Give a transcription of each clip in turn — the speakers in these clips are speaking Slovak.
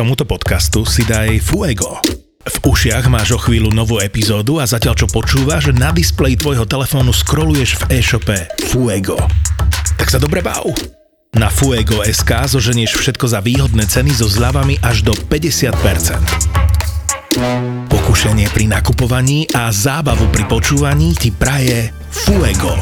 tomuto podcastu si daj Fuego. V ušiach máš o chvíľu novú epizódu a zatiaľ čo počúvaš, na displeji tvojho telefónu scrolluješ v e-shope Fuego. Tak sa dobre bav. Na Fuego.sk zoženieš všetko za výhodné ceny so zľavami až do 50%. Pokušenie pri nakupovaní a zábavu pri počúvaní ti praje Fuego.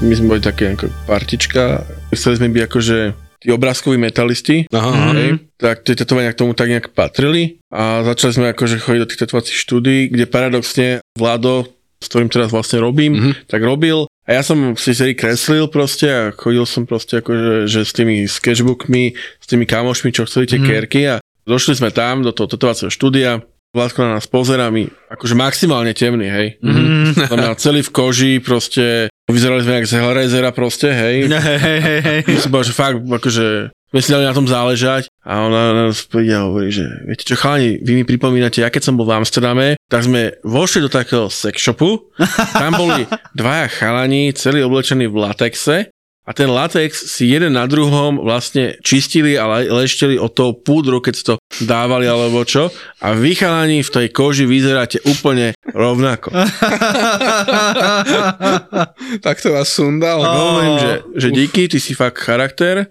My sme boli také ako partička, chceli sme byť akože tí obrázkoví metalisti, Aha, aha. hej, tak tie tetovania k tomu tak nejak patrili a začali sme akože chodiť do tých tetovacích štúdí, kde paradoxne Vlado, s ktorým teraz vlastne robím, Mhm. tak robil a ja som si vtedy kreslil proste a chodil som proste akože že s tými sketchbookmi, s tými kamošmi, čo chceli tie Mhm. kerky a došli sme tam do toho tetovacieho štúdia, Vládko na nás pozerá, my akože maximálne temný, hej. Mhm. Znamená celý v koži, proste vyzerali sme jak z Hellraisera proste, hej. Hej, hej, hej, hej. My si povedal, že fakt, akože sme si dali na tom záležať a ona na nás príde a hovorí, že viete čo chalani, vy mi pripomínate, ja keď som bol v Amsterdame, tak sme vošli do takého sex shopu, tam boli dvaja chalani, celý oblečení v latexe a ten latex si jeden na druhom vlastne čistili a le- leštili od toho púdru, keď to dávali alebo čo a vy chalani v tej koži vyzeráte úplne rovnako. tak to vás sundal. No, hovorím, že, že díky, ty si fakt charakter.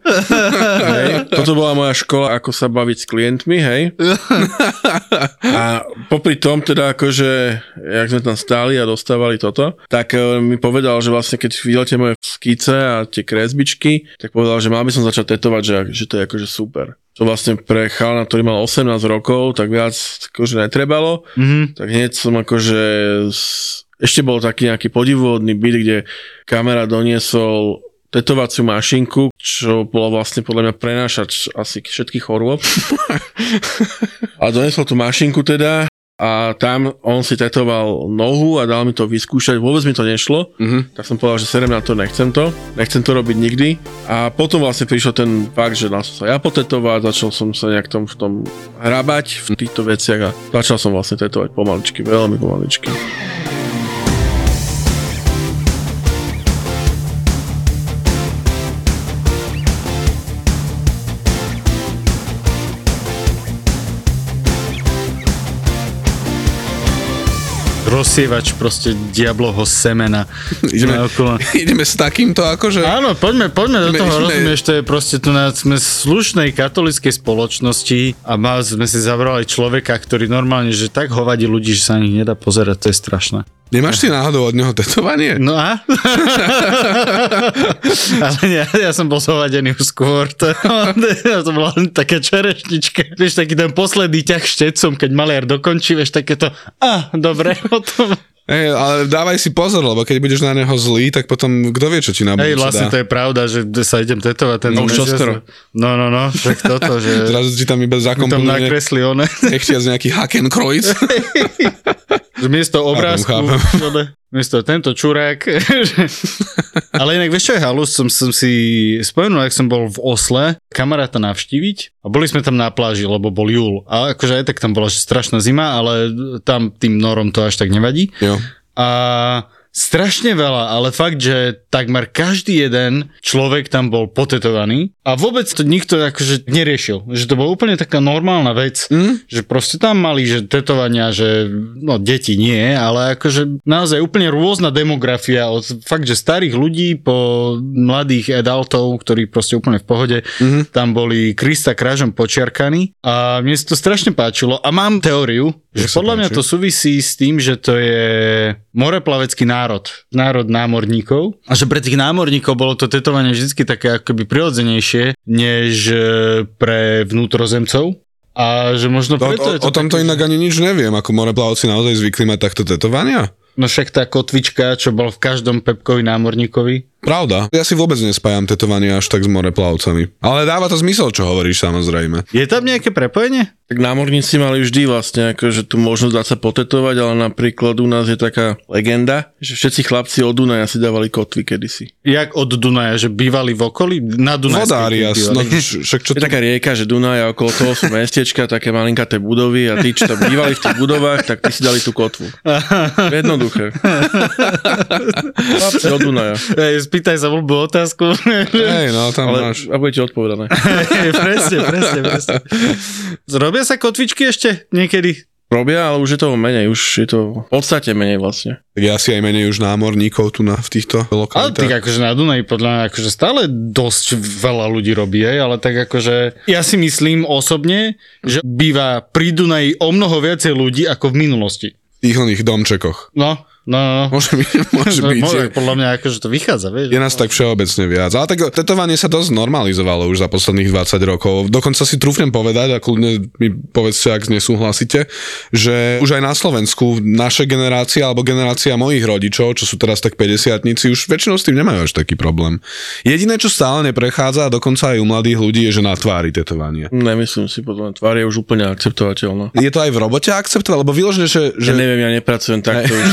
hej. Toto bola moja škola, ako sa baviť s klientmi, hej. A popri tom teda akože, jak sme tam stáli a dostávali toto, tak e, mi povedal, že vlastne keď videl tie moje skice a tie kresbičky, tak povedal, že mal by som začať tetovať, že, že to je akože super. To vlastne pre chalana, ktorý mal 18 rokov, tak viac akože netrebalo Mhm. tak hneď som akože ešte bol taký nejaký podivuhodný byt, kde kamera doniesol tetovaciu mašinku, čo bolo vlastne podľa mňa prenášač asi všetkých chorôb. a doniesol tú mašinku teda a tam on si tetoval nohu a dal mi to vyskúšať, vôbec mi to nešlo, Mhm. tak som povedal, že serem na to, nechcem to, nechcem to robiť nikdy. A potom vlastne prišiel ten fakt, že dal som sa ja potetovať, začal som sa nejak tom, v tom hrabať v týchto veciach a začal som vlastne tetovať pomaličky, veľmi pomaličky. Rozsievač proste diabloho semena. Ideme, okolo. ideme s takýmto akože... Áno, poďme, poďme do Ideme- toho, ideme- rozumieš, to je proste tu na, sme slušnej katolíckej spoločnosti a má, sme si zabrali človeka, ktorý normálne, že tak hovadí ľudí, že sa na nich nedá pozerať, to je strašné. Nemáš ty náhodou od neho tetovanie? No a? Ale ja, ja som bol zovadený už skôr. To, to bola len taká čerešnička. Vieš, taký ten posledný ťah štecom, keď maliar dokončí, vieš, takéto, a, dobre, potom. Hej, ale dávaj si pozor, lebo keď budeš na neho zlý, tak potom kto vie, čo ti na Hej, vlastne dá. to je pravda, že sa idem tetovať ten No už čoskoro. No, no, no, tak toto, že Zrazu ti tam iba mi tam zakomponuje nakresli one. nechtiac nejaký Hakenkreuz. Že miesto obrázku, chápem. chápem. miesto tento čurák. Ale inak vieš čo je halus, som, som si spomenul, ak som bol v Osle kamaráta navštíviť a boli sme tam na pláži, lebo bol júl. A akože aj tak tam bola strašná zima, ale tam tým norom to až tak nevadí. jo. A strašne veľa, ale fakt, že takmer každý jeden človek tam bol potetovaný a vôbec to nikto akože neriešil. Že to bola úplne taká normálna vec, Hm? že proste tam mali, že tetovania, že no deti nie, ale akože naozaj úplne rôzna demografia od fakt, že starých ľudí po mladých adultov, ktorí proste úplne v pohode, Mhm. tam boli Krista krážom počiarkaní a mne sa to strašne páčilo a mám teóriu, že podľa mňa to súvisí s tým, že to je moreplavecký národ, národ námorníkov a že pre tých námorníkov bolo to tetovanie vždy také akoby prirodzenejšie než e, pre vnútrozemcov a že možno O, preto o, je to o tomto také, inak ani nič neviem, ako moreplavci naozaj zvykli mať takto tetovania. No však tá kotvička, čo bol v každom Pepkovi námorníkovi. Pravda. Ja si vôbec nespájam tetovanie až tak s moreplavcami. Ale dáva to zmysel, čo hovoríš samozrejme. Je tam nejaké prepojenie? Tak námorníci mali vždy vlastne akože tú možnosť dať sa potetovať, ale napríklad u nás je taká legenda, že všetci chlapci od Dunaja si dávali kotvy kedysi. Jak od Dunaja, že bývali v okolí? Na Dunajskej Vodári, jasno. Však čo Je to... taká rieka, že Dunaj a okolo toho sú mestečka, také malinkaté budovy a tí, čo tam bývali v tých budovách, tak tí si dali tú kotvu. Jednoduché. Chlapci od Dunaja. Spýtaj sa blbú otázku. Hej, no tam Ale máš. a bude ti odpovedané. presne, presne, presne. Robia sa kotvičky ešte niekedy? Robia, ale už je toho menej, už je to v podstate menej vlastne. Tak ja si aj menej už námorníkov tu na, v týchto Ale lokalitách. tak akože na Dunaji podľa mňa akože stále dosť veľa ľudí robí, hej, ale tak akože ja si myslím osobne, že býva pri Dunaji o mnoho viacej ľudí ako v minulosti. v tých oných domčekoch. No, no, no. Môže byť, môže byť. Môže, je- podľa mňa akože to vychádza, vieš. Je nás tak všeobecne viac. Ale tak tetovanie sa dosť normalizovalo už za posledných 20 rokov. Dokonca si trúfnem povedať, a kľudne mi povedzte, ak nesúhlasíte, že už aj na Slovensku naša generácia alebo generácia mojich rodičov, čo sú teraz tak 50 už väčšinou s tým nemajú až taký problém. Jediné, čo stále neprechádza, a dokonca aj u mladých ľudí, je, že na tvári tetovanie. Nemyslím si, podľa mňa tvár je už úplne akceptovateľná. Je to aj v robote akceptovať, lebo vyložené, že... Že že neviem, ja nepracujem takto už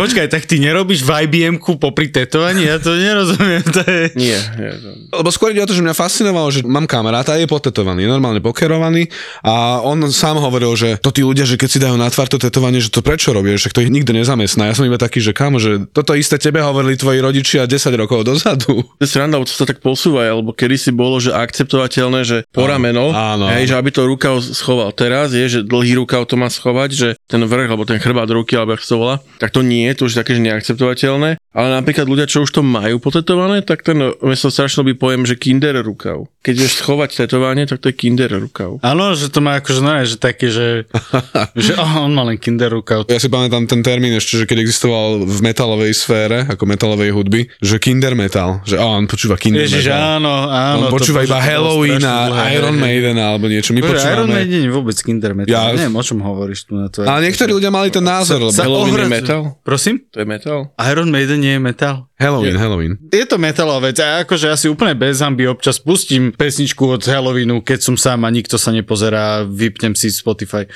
Počkaj, tak ty nerobíš v IBM-ku popri tetovaní? Ja to nerozumiem. To je... Nie, nie. to- Lebo skôr ide o to, že mňa fascinovalo, že mám kamaráta, je potetovaný, je normálne pokerovaný a on sám hovoril, že to tí ľudia, že keď si dajú na tvár to tetovanie, že to prečo robia, že to ich nikto nezamestná. Ja som iba taký, že kamo, že toto isté tebe hovorili tvoji rodičia 10 rokov dozadu. To je sranda, lebo to sa tak posúva, alebo kedy si bolo, že akceptovateľné, že po rameno, áno, hej, áno. že aby to rukav schoval. Teraz je, že dlhý rukav to má schovať, že ten vrch, alebo ten chrbát ruky, alebo ako sa to volá, tak to nie, to už je také, že neakceptovateľné. Ale napríklad ľudia, čo už to majú potetované, tak ten, mne sa strašne by pojem, že kinder rukav. Keď vieš schovať tetovanie, tak to je kinder rukav. Áno, že to má akože no, že také, že, že oh, on má len kinder rukav. Ja si pamätám ten termín ešte, že keď existoval v metalovej sfére, ako metalovej hudby, že kinder metal, že oh, on počúva kinder Ježiš, metal. áno, áno. On počúva to, iba Halloween a Iron. Maiden alebo niečo. My Bože, Iron počúvame... Maiden nie je vôbec kinder metal. Ja- Ja... Neviem, o čom hovoríš tu na to. Ale niektorí ľudia mali ten názor, lebo Sa Halloween je ohradzu- metal? Prosím? To je metal? Iron Maiden nie je metal. Halloween, Halloween. Je to metalová vec a akože ja si úplne bez hamby občas pustím pesničku od Halloweenu, keď som sám a nikto sa nepozerá, vypnem si Spotify.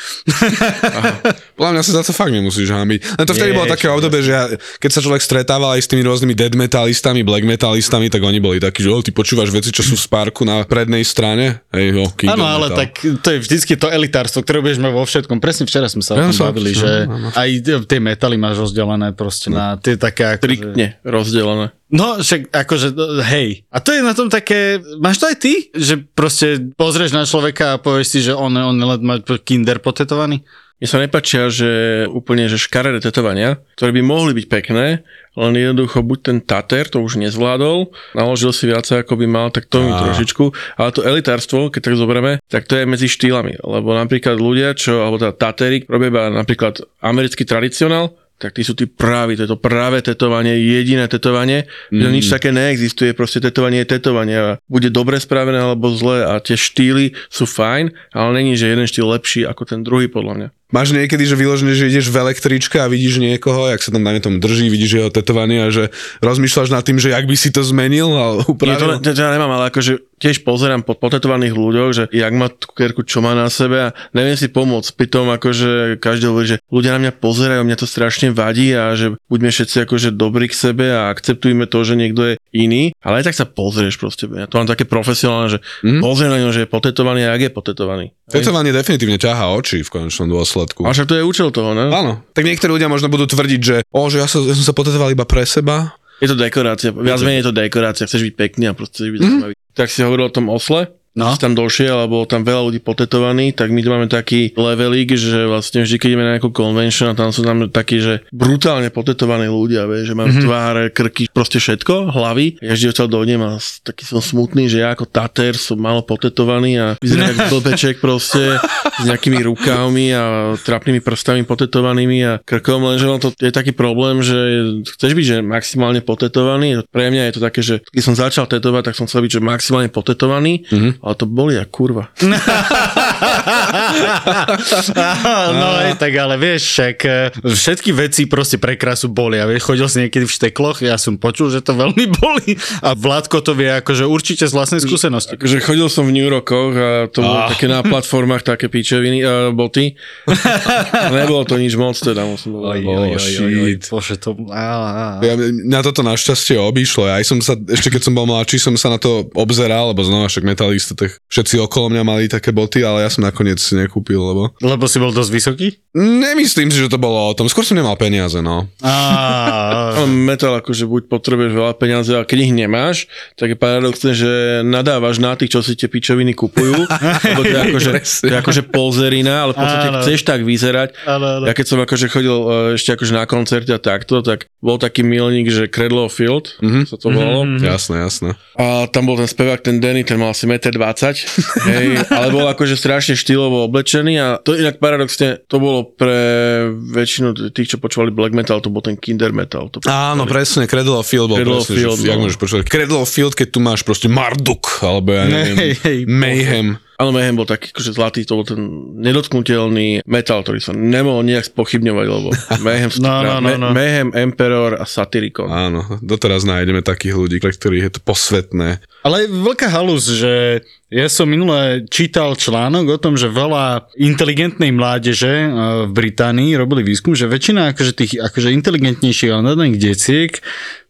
Podľa mňa sa za to fakt nemusíš hambiť. Len to vtedy Nie, bolo také obdobie, že ja, keď sa človek stretával aj s tými rôznymi dead metalistami, black metalistami, tak oni boli takí, že oh, ty počúvaš veci, čo sú v Sparku na prednej strane. Hej, King Áno, ale Metal. tak to je vždycky to elitárstvo, ktoré budeš mať vo všetkom. Presne včera sme sa o Ja tom som- bavili, no, že áno. Aj tie metaly máš rozdelené proste na tie také ako, že- Striktne rozdelené. No, však akože, no, hej. A to je na tom také, máš to aj ty? Že proste pozrieš na človeka a povieš si, že on, on len má kinder potetovaný? Mne sa nepačia, že úplne, že škaredé tetovania, ktoré by mohli byť pekné, len jednoducho buď ten Tater to už nezvládol, naložil si viac ako by mal, tak to mi trošičku, ale to elitárstvo, keď tak zoberieme, tak to je medzi štýlami, lebo napríklad ľudia, čo, alebo teda Tatery, robia napríklad americký tradicionál, tak tí sú tí právi, to je to práve tetovanie, jediné tetovanie, mm. že nič také neexistuje, proste tetovanie je tetovanie a bude dobre spravené alebo zle a tie štýly sú fajn, ale není, že jeden štýl lepší ako ten druhý podľa mňa. Máš niekedy, že vyložené, že ideš v električke a vidíš niekoho, jak sa tam na tom drží, vidíš jeho tetovanie a že rozmýšľaš nad tým, že jak by si to zmenil a Nie, to, upravil. to, to ja nemám, ale akože tiež pozerám po potetovaných ľuďoch, že jak má kerku, čo má na sebe a neviem si pomôcť. Pritom akože každý hovorí, že ľudia na mňa pozerajú, mňa to strašne vadí a že buďme všetci akože dobrí k sebe a akceptujme to, že niekto je iný, ale aj tak sa pozrieš proste. Ja to mám také profesionálne, že mm. pozriem na ňo, že je potetovaný a jak je potetovaný. Tetovanie definitívne ťahá oči v konečnom dôsledku. A však to je účel toho, ne? Áno. Tak niektorí ľudia možno budú tvrdiť, že, o, že ja, sa, ja som sa potetoval iba pre seba. Je to dekorácia, viac menej je to dekorácia, chceš byť pekný a proste byť zaujímavý. Tak si hovoril o tom osle, No. si tam došiel, alebo tam veľa ľudí potetovaní, tak my tu máme taký levelík, že vlastne vždy, keď ideme na nejakú convention a tam sú tam takí, že brutálne potetovaní ľudia, vie, že majú mm-hmm. tváre, krky, proste všetko, hlavy. Ja vždy odtiaľ dojdem a taký som smutný, že ja ako tater som malo potetovaný a vyzerám ako blbeček proste s nejakými rukávmi a trapnými prstami potetovanými a krkom, lenže on to je taký problém, že chceš byť že maximálne potetovaný, pre mňa je to také, že keď som začal tetovať, tak som chcel byť že maximálne potetovaný, mm-hmm. Ale to boli a kurva. no aj tak, ale vieš, však e, všetky veci proste pre krásu boli. A vieš, chodil si niekedy v štekloch, ja som počul, že to veľmi boli. A Vládko to vie akože určite z vlastnej skúsenosti. Takže chodil som v New Rockoch a to bolo Ah. také na platformách také pičoviny, uh, boty. A nebolo to nič moc teda, musím povedať. Bože, to... Ja, na toto našťastie obišlo. Ja aj som sa, ešte keď som bol mladší, som sa na to obzeral, lebo znova však metalista, tak všetci okolo mňa mali také boty, ale ja som nakoniec nekúpil, lebo Lebo si bol dosť vysoký? Nemyslím si, že to bolo o tom. Skôr som nemal peniaze, no. Metal akože buď potrebuješ veľa peniazy, ale keď ich nemáš, tak je paradoxné, že nadávaš na tých, čo si tie pičoviny kupujú, lebo to je akože, to je akože polzerina, ale v podstate Áno. chceš tak vyzerať. Áno, áno. Ja keď som akože chodil e, ešte akože na koncerte a takto, tak bol taký milník, že Cradle of Field, Mhm. sa to volalo. Jasné, jasné. A tam bol ten spevák, ten Danny, ten mal asi 1,20 m, hej, ale bol akože strašne štýlovo oblečený a to inak paradoxne, to bolo pre väčšinu tých, čo počúvali black metal, to bol ten kinder metal. To Áno, presne, Cradle of Field bol Cradle presne, Field, že, jak no. môžeš počúvať. Cradle of Field, keď tu máš proste Marduk, alebo ja neviem, Hej, hej, Mayhem. Áno, Mayhem bol taký akože zlatý, to bol ten nedotknutelný metal, ktorý sa nemohol nejak spochybňovať, lebo Mayhem, No, no, no, no. Mayhem, Emperor a Satyricon. Áno, doteraz nájdeme takých ľudí, pre ktorých je to posvetné. Ale je veľká halus, že ja som minule čítal článok o tom, že veľa inteligentnej mládeže eh, v Británii robili výskum, že väčšina akože tých akože inteligentnejších, ale nadaných deciek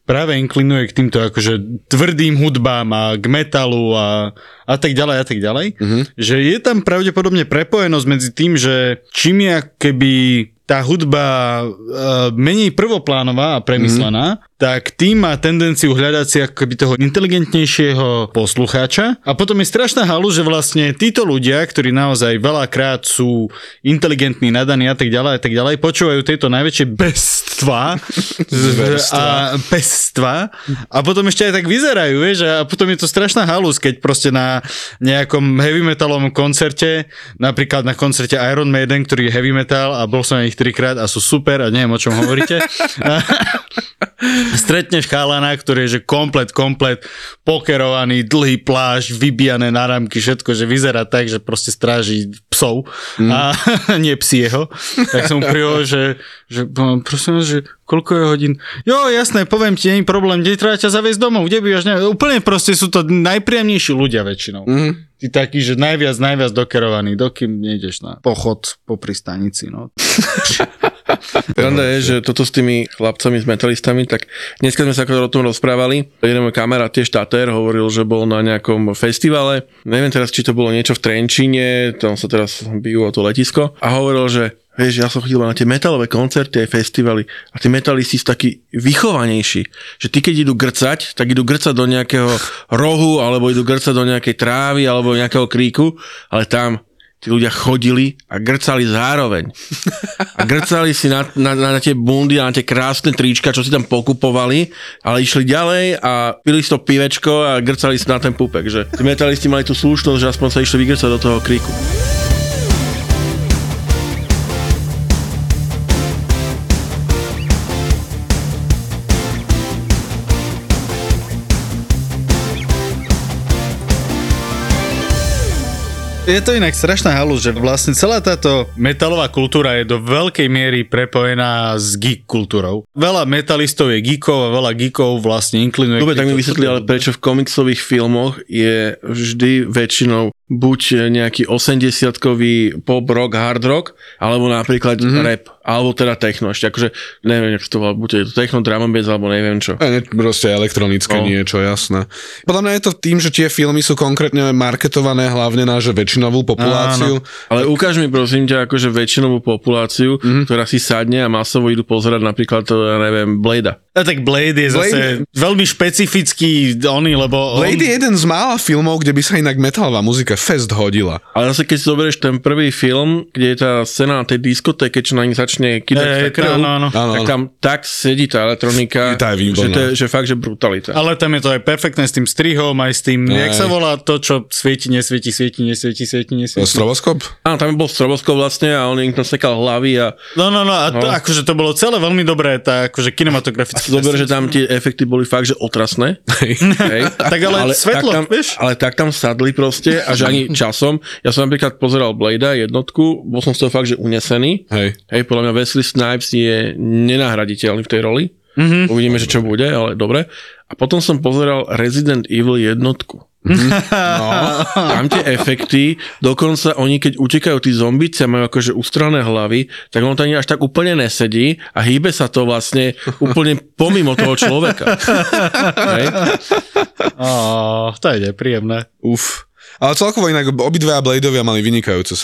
práve inklinuje k týmto akože tvrdým hudbám a k metalu a, a tak ďalej a tak ďalej. Mm-hmm. Že je tam pravdepodobne prepojenosť medzi tým, že čím je keby tá hudba e, menej prvoplánová a premyslená, mm-hmm. Tak tým má tendenciu hľadať si ako keby toho inteligentnejšieho poslucháča. A potom je strašná halu, že vlastne títo ľudia, ktorí naozaj veľakrát sú inteligentní, nadaní a tak ďalej a tak ďalej, počúvajú tieto najväčšie bestva a pestva a potom ešte aj tak vyzerajú, vieš, a potom je to strašná halus, keď proste na nejakom heavy metalovom koncerte, napríklad na koncerte Iron Maiden, ktorý je heavy metal a bol som na nich trikrát a sú super a neviem o čom hovoríte. Stretneš chalana, ktorý je že komplet, komplet pokerovaný, dlhý plášť, vybijané náramky, všetko, že vyzerá tak, že proste stráži psov mm. a nie psieho. Tak som mu prihovoril, že, že no, prosím vás, že koľko je hodín? Jo, jasné, poviem ti, je problém, kde treba ťa zaviesť domov, kde bývaš? Ne? Úplne proste sú to najpríjemnejší ľudia väčšinou. Mm. Ty taký, že najviac, najviac dokerovaný, dokým nejdeš na pochod po pristanici, no. Pravda je, že toto s tými chlapcami, s metalistami, tak dneska sme sa akorát o tom rozprávali. Jeden môj kamarát, tiež Tater, hovoril, že bol na nejakom festivale. Neviem teraz, či to bolo niečo v Trenčíne, tam sa teraz bijú o to letisko. A hovoril, že Vieš, ja som chodil na tie metalové koncerty, aj festivaly a tí metalisti sú takí vychovanejší, že ty keď idú grcať, tak idú grcať do nejakého rohu, alebo idú grcať do nejakej trávy, alebo nejakého kríku, ale tam tí ľudia chodili a grcali zároveň. A grcali si na, na, na, tie bundy a na tie krásne trička, čo si tam pokupovali, ale išli ďalej a pili si to pivečko a grcali si na ten pupek. Že tí metalisti mali tú slušnosť, že aspoň sa išli vygrcať do toho kríku. Je to inak strašná halu, že vlastne celá táto metalová kultúra je do veľkej miery prepojená s geek kultúrou. Veľa metalistov je geekov a veľa geekov vlastne inklinuje. Dobre, tak mi vysvetli, ale prečo v komiksových filmoch je vždy väčšinou buď nejaký 80-kový pop rock, hard rock, alebo napríklad mm-hmm. rap, alebo teda techno ešte, akože neviem, jak to volá, buď je to techno, drum and bass, alebo neviem čo. A ne, proste elektronické No. niečo, jasné. Podľa mňa je to tým, že tie filmy sú konkrétne marketované hlavne na že väčšinovú populáciu. Ale ukáž mi prosím ťa akože väčšinovú populáciu, mm-hmm. ktorá si sadne a masovo idú pozerať napríklad, to, ja neviem, Blade. A tak Blade je Blade- zase veľmi špecifický oný, lebo Blade je on... jeden z mála filmov, kde by sa inak metalová muzika fest hodila. Ale zase keď si zoberieš ten prvý film, kde je tá scéna na tej diskotéke, čo na nich začne kydať Ej, hey, áno, áno. Áno, tak tam tak sedí tá elektronika, Tá je že, to je, že fakt, že brutalita. Ale tam je to aj perfektné s tým strihom, aj s tým, Aj. jak sa volá to, čo svieti, nesvieti, svieti, nesvieti, svieti, nesvieti. Stroboskop? Áno, tam bol stroboskop vlastne a on im tam sekal hlavy a No, no, no, a to, No. akože to bolo celé veľmi dobré, tá akože kinematografická. zober, že tam tie efekty boli fakt, že otrasné. Hej. Tak ale svetlo, tak tam, vieš? Ale tak tam sadli proste a že ani časom. Ja som napríklad pozeral Blade jednotku, bol som z toho fakt, že unesený. Hej. Hej, podľa mňa Wesley Snipes je nenahraditeľný v tej roli. Mhm. Mm-hmm. Uvidíme, že čo bude, ale dobre. A potom som pozeral Resident Evil jednotku. No, tam tie efekty, dokonca oni keď utekajú tí zombici a majú akože ustrané hlavy, tak on to ani až tak úplne nesedí a hýbe sa to vlastne úplne pomimo toho človeka. Hej? Ó, to je nepríjemné. Uf. Ale celkovo inak obidvaja Bladeovia mali vynikajúce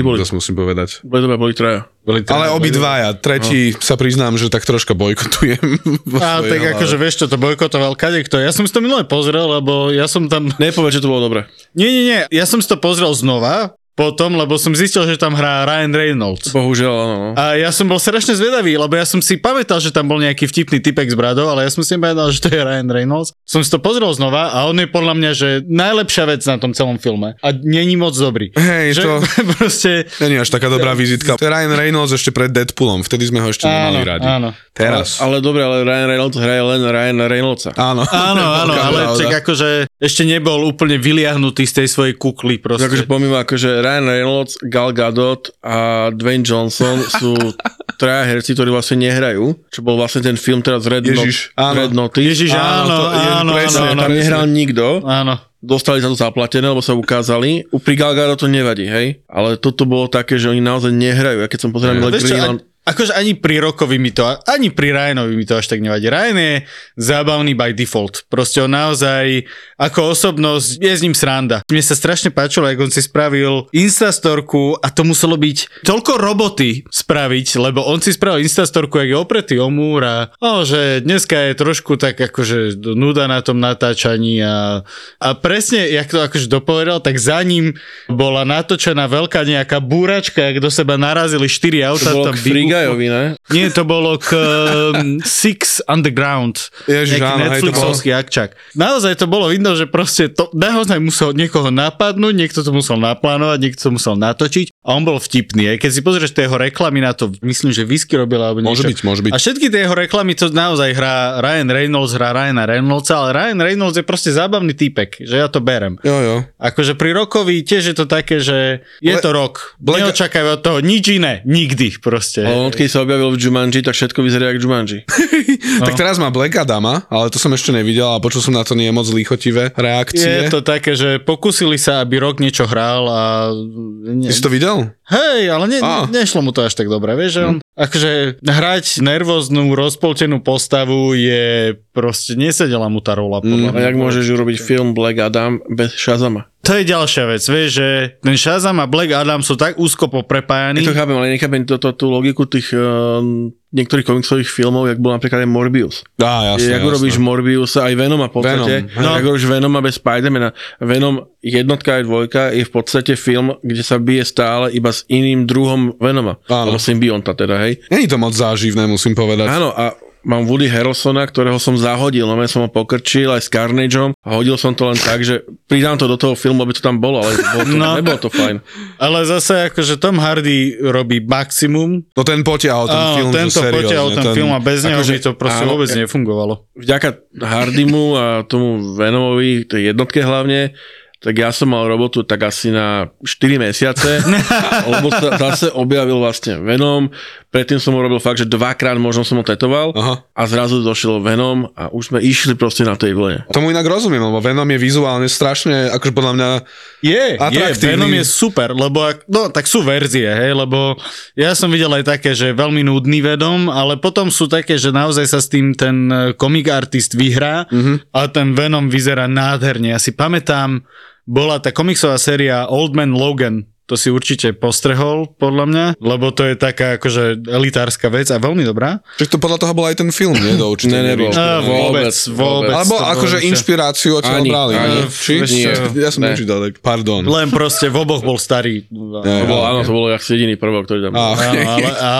boli? to musím povedať. To boli traja. Boli to- Ale obidvaja, tretí sa priznám, že tak troška bojkotujem. A tak hlave. akože vieš čo, to bojkotoval kadekto. Ja som si to minule pozrel, lebo ja som tam... Nepovedz, že to bolo dobre. Nie, nie, nie, ja som si to pozrel znova, potom, lebo som zistil, že tam hrá Ryan Reynolds. Bohužiaľ, áno. no. A ja som bol strašne zvedavý, lebo ja som si pamätal, že tam bol nejaký vtipný typek s bradou, ale ja som si nepamätal, že to je Ryan Reynolds. Som si to pozrel znova a on je podľa mňa, že najlepšia vec na tom celom filme. A není moc dobrý. Hej, že to proste... není až taká dobrá vizitka. To je Ryan Reynolds ešte pred Deadpoolom, vtedy sme ho ešte nemali Áno, radi. áno. Teraz. Ale dobre, ale Ryan Reynolds hraje len Ryan Reynoldsa. Áno. Áno, áno, ale čak akože ešte nebol úplne vyliahnutý z tej svojej kukly proste. Takže pomimo akože Ryan Reynolds, Gal Gadot a Dwayne Johnson sú traja herci, ktorí vlastne nehrajú, čo bol vlastne ten film teraz Red, Ježiš, Not- áno. Red Notice. Ježiš, Áno, áno, to je áno, presne, áno, áno, tam nehral nikto, áno. dostali za to zaplatené, lebo sa ukázali. U pri Gal Gadot to nevadí, hej? Ale toto bolo také, že oni naozaj nehrajú. Ja keď som pozeral čo, Greenland, a- akože ani pri Rokovi mi to, ani pri Ryanovi mi to až tak nevadí. Ryan je zábavný by default. Proste on naozaj ako osobnosť je s ním sranda. Mne sa strašne páčilo, ako on si spravil Instastorku a to muselo byť toľko roboty spraviť, lebo on si spravil Instastorku, jak je opretý o múr a o, že dneska je trošku tak akože nuda na tom natáčaní a, a presne, jak to akože dopovedal, tak za ním bola natočená veľká nejaká búračka, jak do seba narazili štyri to auta. bolo tam k Frigajovi, ne? nie, to bolo k um, Six Underground. Ježiš, áno, hej, to Netflixovský akčak. Naozaj to bolo vidno, že proste to naozaj musel niekoho napadnúť, niekto to musel naplánovať, niekto to musel natočiť a on bol vtipný. Aj keď si pozrieš tie jeho reklamy na to, myslím, že whisky robil alebo niečo. Môže byť, môže byť. A všetky tie jeho reklamy to naozaj hrá Ryan Reynolds, hrá Ryana Reynoldsa, ale Ryan Reynolds je proste zábavný týpek, že ja to berem. Jo, jo. Akože pri rokovi tiež je to také, že je Le- to rok. Black- Neočakajú od toho nič iné. Nikdy proste. Ale on keď sa objavil v Jumanji, tak všetko vyzerá jak Jumanji. Tak teraz má Black Adama, ale to som ešte nevidel a počul som na to nie moc lichotivé reakcie. Je to také, že pokúsili sa, aby rok niečo hral a... Ne, Ty si to videl? Hej, ale ne, Á. nešlo mu to až tak dobre, vieš, že on, akože hrať nervóznu, rozpoltenú postavu je proste, nesedela mu tá rola, podľa A mňa. jak môžeš urobiť film Black Adam bez Shazama? To je ďalšia vec, vieš, že ten Shazam a Black Adam sú tak úzko poprepájani. Ja to chápem, ale nechápem to, to, tú logiku tých um, niektorých komiksových filmov, jak bol napríklad aj Morbius. Á, jasne, jak jasne. urobíš Morbiusa aj Venoma v podstate. Venom, no. Jak urobíš Venoma bez Spidermana. Venom jednotka aj dvojka je v podstate film, kde sa bije stále iba s iným druhom Venoma. Áno. Alebo symbionta teda, hej. Není to moc záživné, musím povedať. Áno, a mám Woody Harrelsona, ktorého som zahodil, no som ho pokrčil aj s Carnageom a hodil som to len tak, že pridám to do toho filmu, aby to tam bolo, ale bolo to, No. nebolo to fajn. Ale zase akože Tom Hardy robí maximum. No ten potiahol ten Áno, film, tento seriózne, potiahol ten, film a bez neho akože- by to proste áno, vôbec ja- nefungovalo. Vďaka Hardymu a tomu Venomovi, tej jednotke hlavne, tak ja som mal robotu tak asi na 4 mesiace, lebo sa zase objavil vlastne Venom, predtým som ho robil fakt, že dvakrát možno som ho tetoval Aha. a zrazu došiel Venom a už sme išli proste na tej vlne. Tomu inak rozumiem, lebo Venom je vizuálne strašne, akože podľa mňa... Je, je, Atraktívny. Venom je super, lebo ak, no tak sú verzie, hej, lebo ja som videl aj také, že veľmi nudný Venom, ale potom sú také, že naozaj sa s tým ten eh, comic artist vyhrá mm-hmm. a ten Venom vyzerá nádherne. Ja si pamätám, bola tá komiksová séria Old Man Logan, to si určite postrehol, podľa mňa, lebo to je taká akože elitárska vec a veľmi dobrá. Čiže to podľa toho bol aj ten film, nie? Do určitej Ne, nebol. A, vôbec, vôbec. Alebo akože inšpiráciu od Ani, brali. ani. Či? Nie. Ja som Ne. nečítal, tak pardon. Len proste v oboch bol starý. Ja, To bolo, ja. áno, to bolo jak jediný prvok, ktorý tam bol. Áno, ale a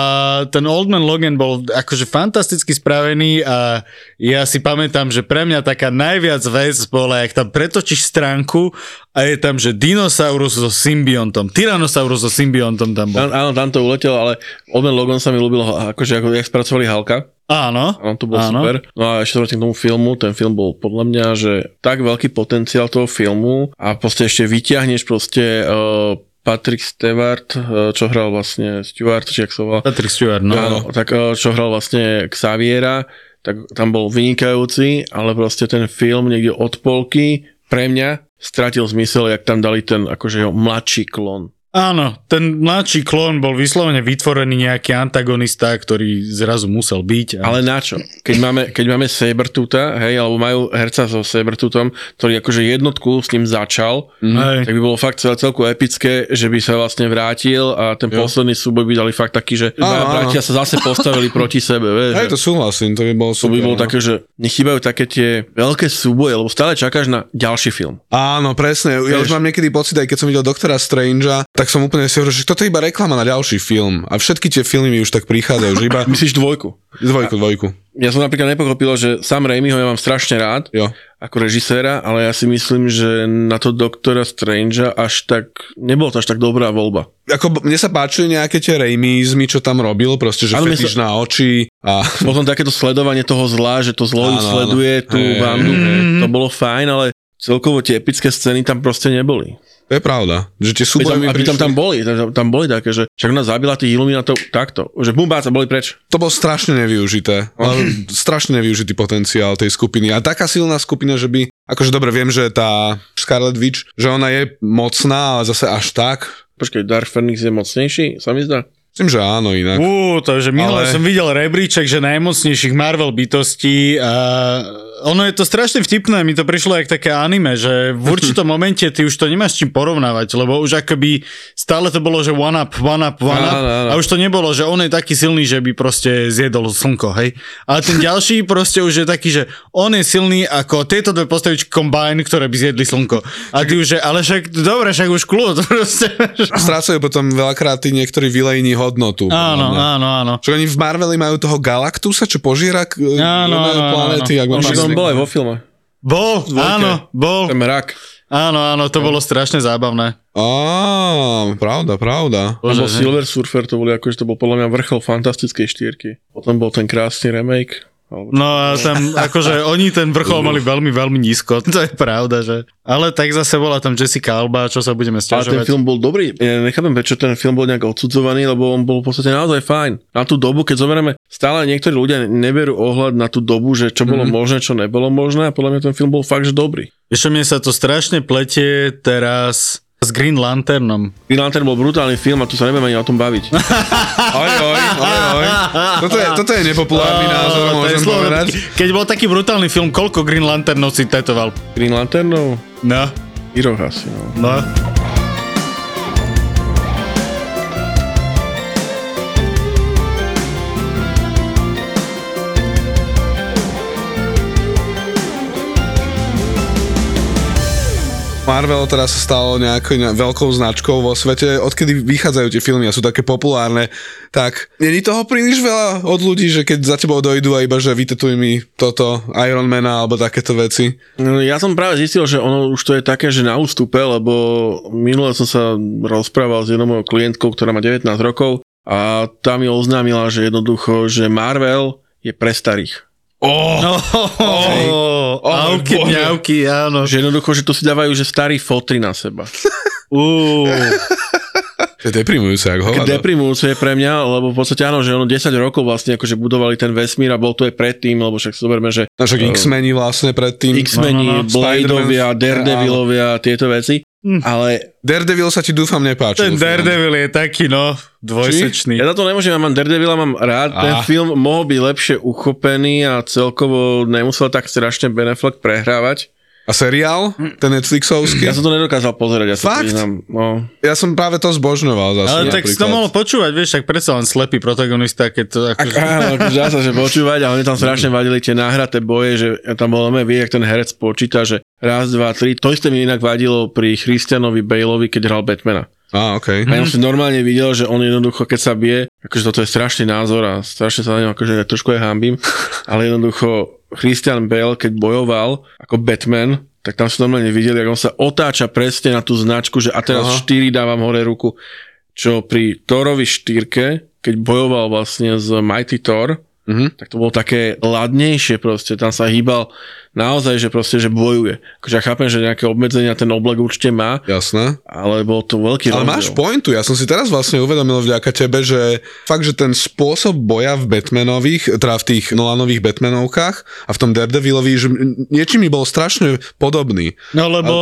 ten Old Man Logan bol akože fantasticky spravený a ja si pamätám, že pre mňa taká najviac vec bola, jak tam pretočíš stránku a je tam, že dinosaurus so symbiontom, Tyrannosaurus so symbiontom tam bol. Áno, tam to uletelo, ale Old Man Logan sa mi ľúbil, akože ako, jak spracovali Halka. Áno, Áno, to bol Áno. super. No a ešte vrátim k tomu filmu. Ten film bol podľa mňa, že tak veľký potenciál toho filmu a proste ešte vyťahneš proste uh, Patrick Stewart, uh, čo hral vlastne Stewart, či jak sa volá. Patrick Stewart, no. Áno, tak uh, čo hral vlastne Xaviera, tak tam bol vynikajúci, ale proste ten film niekde od polky pre mňa stratil zmysel, jak tam dali ten akože jeho mladší klon. Áno, ten mladší klón bol vyslovene vytvorený nejaký antagonista, ktorý zrazu musel byť. A... Ale na čo? Keď máme, keď máme Sabertuta, hej, alebo majú herca so Sabertutom, ktorý akože jednotku s ním začal, Hej. tak by bolo fakt celé celku epické, že by sa vlastne vrátil a ten Jo. posledný súboj by dali fakt taký, že áno. bratia sa zase postavili proti sebe, vieš. Hej, to súhlasím, to by bolo to super. by bolo no. také, že nechýbajú také tie veľké súboje, lebo stále čakáš na ďalší film. Áno, presne. Ja už mám niekedy pocit, aj keď som videl Doktora Strangea, tak som úplne si hovoril, že toto je iba reklama na ďalší film. A všetky tie filmy mi už tak prichádzajú, že iba Myslíš dvojku? dvojku, dvojku. Ja som napríklad nepochopil, že Sam Raimiho ja mám strašne rád Jo. ako režiséra, ale ja si myslím, že na to Doktora Strangea až tak, nebolo to až tak dobrá voľba. Ako, mne sa páčili nejaké tie Raimizmy, čo tam robil, proste, že mne fetiš na oči a Potom takéto sledovanie toho zla, že to zlo áno. sleduje tú Hej, Vandu, to bolo fajn, ale celkovo tie epické scény tam proste neboli. To je pravda. Že tie súboje Pritom, prišli- tam boli, tam, tam boli také, že však ona zabila tých iluminátov takto, že bumbáca boli preč. To bol strašne nevyužité. Ale strašne nevyužitý potenciál tej skupiny. A taká silná skupina, že by... Akože dobre, viem, že tá Scarlet Witch, že ona je mocná, ale zase až tak. Počkej, Dark Phoenix je mocnejší, sa mi zdá? Myslím, že áno inak. Ú, to že minule Ale- som videl rebríček, že najmocnejších Marvel bytostí a ono je to strašne vtipné, mi to prišlo jak také anime, že v určitom momente ty už to nemáš s čím porovnávať, lebo už akoby stále to bolo, že one up, one up, one up Áno, áno. a už to nebolo, že on je taký silný, že by proste zjedol slnko, hej. A ten ďalší proste už je taký, že on je silný ako tieto dve postavičky combine, ktoré by zjedli slnko. A ty už, že, ale však, dobre, však už kľud, proste. Strácajú potom veľakrát tí niektorí vylejní hodnotu. Áno, áno, áno. Čo oni v Marveli majú toho Galactusa, čo požiera k- Áno, oné áno, áno, on bol aj vo filme. Bol, áno, bol. Ten mrak. Áno, áno, to bolo strašne zábavné. Á, pravda, pravda. Bože, Silver Surfer, to boli akože to bol podľa mňa vrchol fantastickej štyrky. Potom bol ten krásny remake. No a tam akože oni ten vrchol mali veľmi, veľmi nízko, to je pravda, že. Ale tak zase bola tam Jessica Alba, čo sa budeme Ale ten stiažovať. film bol dobrý. Ja nechápem, prečo ten film bol nejak odsudzovaný, lebo on bol v podstate naozaj fajn. Na tú dobu, keď zoberieme, stále niektorí ľudia neberú ohľad na tú dobu, že čo bolo možné, čo nebolo možné a podľa mňa ten film bol fakt, že dobrý. Ešte mne sa to strašne pletie teraz s Green Lanternom. Green Lantern bol brutálny film a tu sa nebudeme ani o tom baviť. Oj, oj, oj, oj. Toto je, toto je nepopulárny názor, môžem povedať. Keď bol taký brutálny film, koľko Green Lanternov si tetoval? Green Lanternov? No, Iroh asi, no. no. Marvel teraz sa stalo nejakou ne- veľkou značkou vo svete, odkedy vychádzajú tie filmy a sú také populárne, tak není toho príliš veľa od ľudí, že keď za tebou dojdú a iba, že vytetuj mi toto Ironmana alebo takéto veci. No, ja som práve zistil, že ono už to je také, že na ústupe, lebo minule som sa rozprával s jednou mojou klientkou, ktorá má 19 rokov a tá mi oznámila, že jednoducho, že Marvel je pre starých. Oh, No, oh, auky, Bože. mňauky, áno. Že jednoducho, že to si dávajú, že starí fotry na seba. Uú, to je deprimujúce, ak Také hovado. deprimujúce je pre mňa, lebo v podstate áno, že ono 10 rokov vlastne akože budovali ten vesmír a bol to aj predtým, lebo však zoberme, že No však X-meni vlastne predtým. X-meni, No, no, no. Bladeovia. Daredevilovia, tieto veci, ale Daredevil sa ti dúfam nepáčil. ten. Daredevil je taký, no, dvojsečný. Ja za to nemôžem, ja mám Daredevila, mám rád. Ten Ah. film mohol byť lepšie uchopený a celkovo nemusel tak strašne Ben Affleck prehrávať. A seriál? Ten Netflixovský? Ja som to nedokázal pozerať, ja sa Fakt? priznám. No. Ja som práve to zbožňoval zase. Ale tak si to mohol počúvať, vieš, tak predsa len slepý protagonista, keď to Ak, akože... áno, akože dá sa, že počúvať, ale mne tam strašne vadili tie náhraté boje, že tam bolo vie, jak ten herec počíta, že raz, dva, tri. To isté mi inak vadilo pri Christianovi Baleovi, keď hral Batmana. Á, okej. A ja som si normálne videl, že on jednoducho, keď sa bije, akože toto je strašný názor a strašne sa na ňom akože trošku aj hambím, ale jednoducho Christian Bale, keď bojoval ako Batman, tak tam si normálne videli, ako on sa otáča presne na tú značku, že a teraz Aha. 4 dávam hore ruku, čo pri Thorovi štyrke, keď bojoval vlastne z Mighty Thor, Mhm. tak to bolo také ladnejšie proste, tam sa hýbal naozaj, že proste, že bojuje. Akože ja chápem, že nejaké obmedzenia ten oblek určite má, Jasné. ale bol to veľký Ale rozdiel. máš pointu, ja som si teraz vlastne uvedomil vďaka tebe, že fakt, že ten spôsob boja v Batmanových, teda v tých Nolanových Batmanovkách a v tom Daredevilovi, že niečím mi bol strašne podobný. No lebo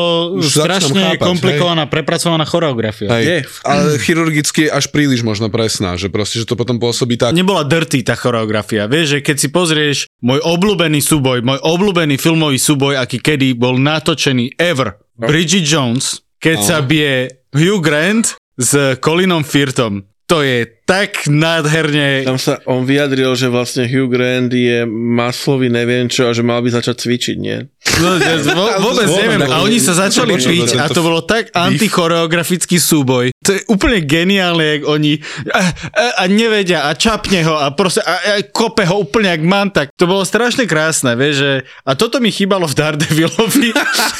strašne chápať, komplikovaná, prepracovaná choreografia. Hej, Je. ale chirurgicky až príliš možno presná, že proste, že to potom pôsobí tak. Nebola dirty tá choreografia. Vieš, že keď si pozrieš môj obľúbený súboj, môj obľúbený filmový súboj, aký kedy bol natočený ever. Bridget Jones, keď sa bije Hugh Grant s Colinom Firtom. To je tak nádherne... Tam sa on vyjadril, že vlastne Hugh Grant je maslový neviem čo a že mal by začať cvičiť, nie? No, ja vo, vôbec neviem. A oni sa začali piť a to bolo tak antichoreografický súboj. To je úplne geniálne, jak oni a, a, a nevedia a čapne ho a proste a, a kope ho úplne jak mantak. To bolo strašne krásne, vieš, že a toto mi chýbalo v Daredevilovi,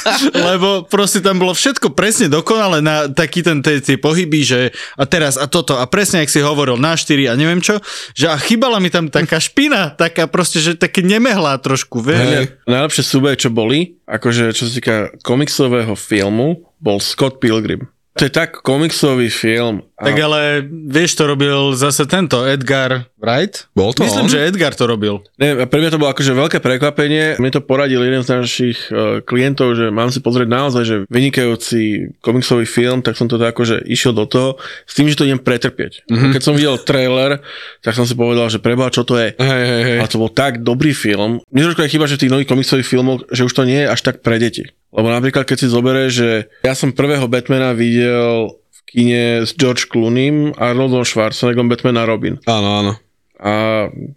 lebo proste tam bolo všetko presne dokonale na taký ten tie, pohyby, že a teraz a toto a presne, jak si hovoril, na 4 a neviem čo, že a chýbala mi tam taká špina, taká proste, že také nemehlá trošku, vieš. Hej. Najlepšie súboje, čo boli, akože čo sa týka komiksového filmu, bol Scott Pilgrim. To je tak komiksový film. A Tak ale vieš, to robil zase tento Edgar Wright? Bol to Myslím, on? že Edgar to robil. Ne, pre mňa to bolo akože veľké prekvapenie. Mne to poradil jeden z našich uh, klientov, že mám si pozrieť naozaj, že vynikajúci komiksový film, tak som to tak akože išiel do toho s tým, že to idem pretrpieť. Mm-hmm. Keď som videl trailer, tak som si povedal, že preboha, čo to je. Hej, hej, hej. A to bol tak dobrý film. Mne trošku aj chyba, že v tých nových komiksových filmoch, že už to nie je až tak pre deti. Lebo napríklad, keď si zoberieš, že ja som prvého Batmana videl v kine s George Clooneym Arnoldom Schwarzeneggerom Batman a Robin. Áno, áno. A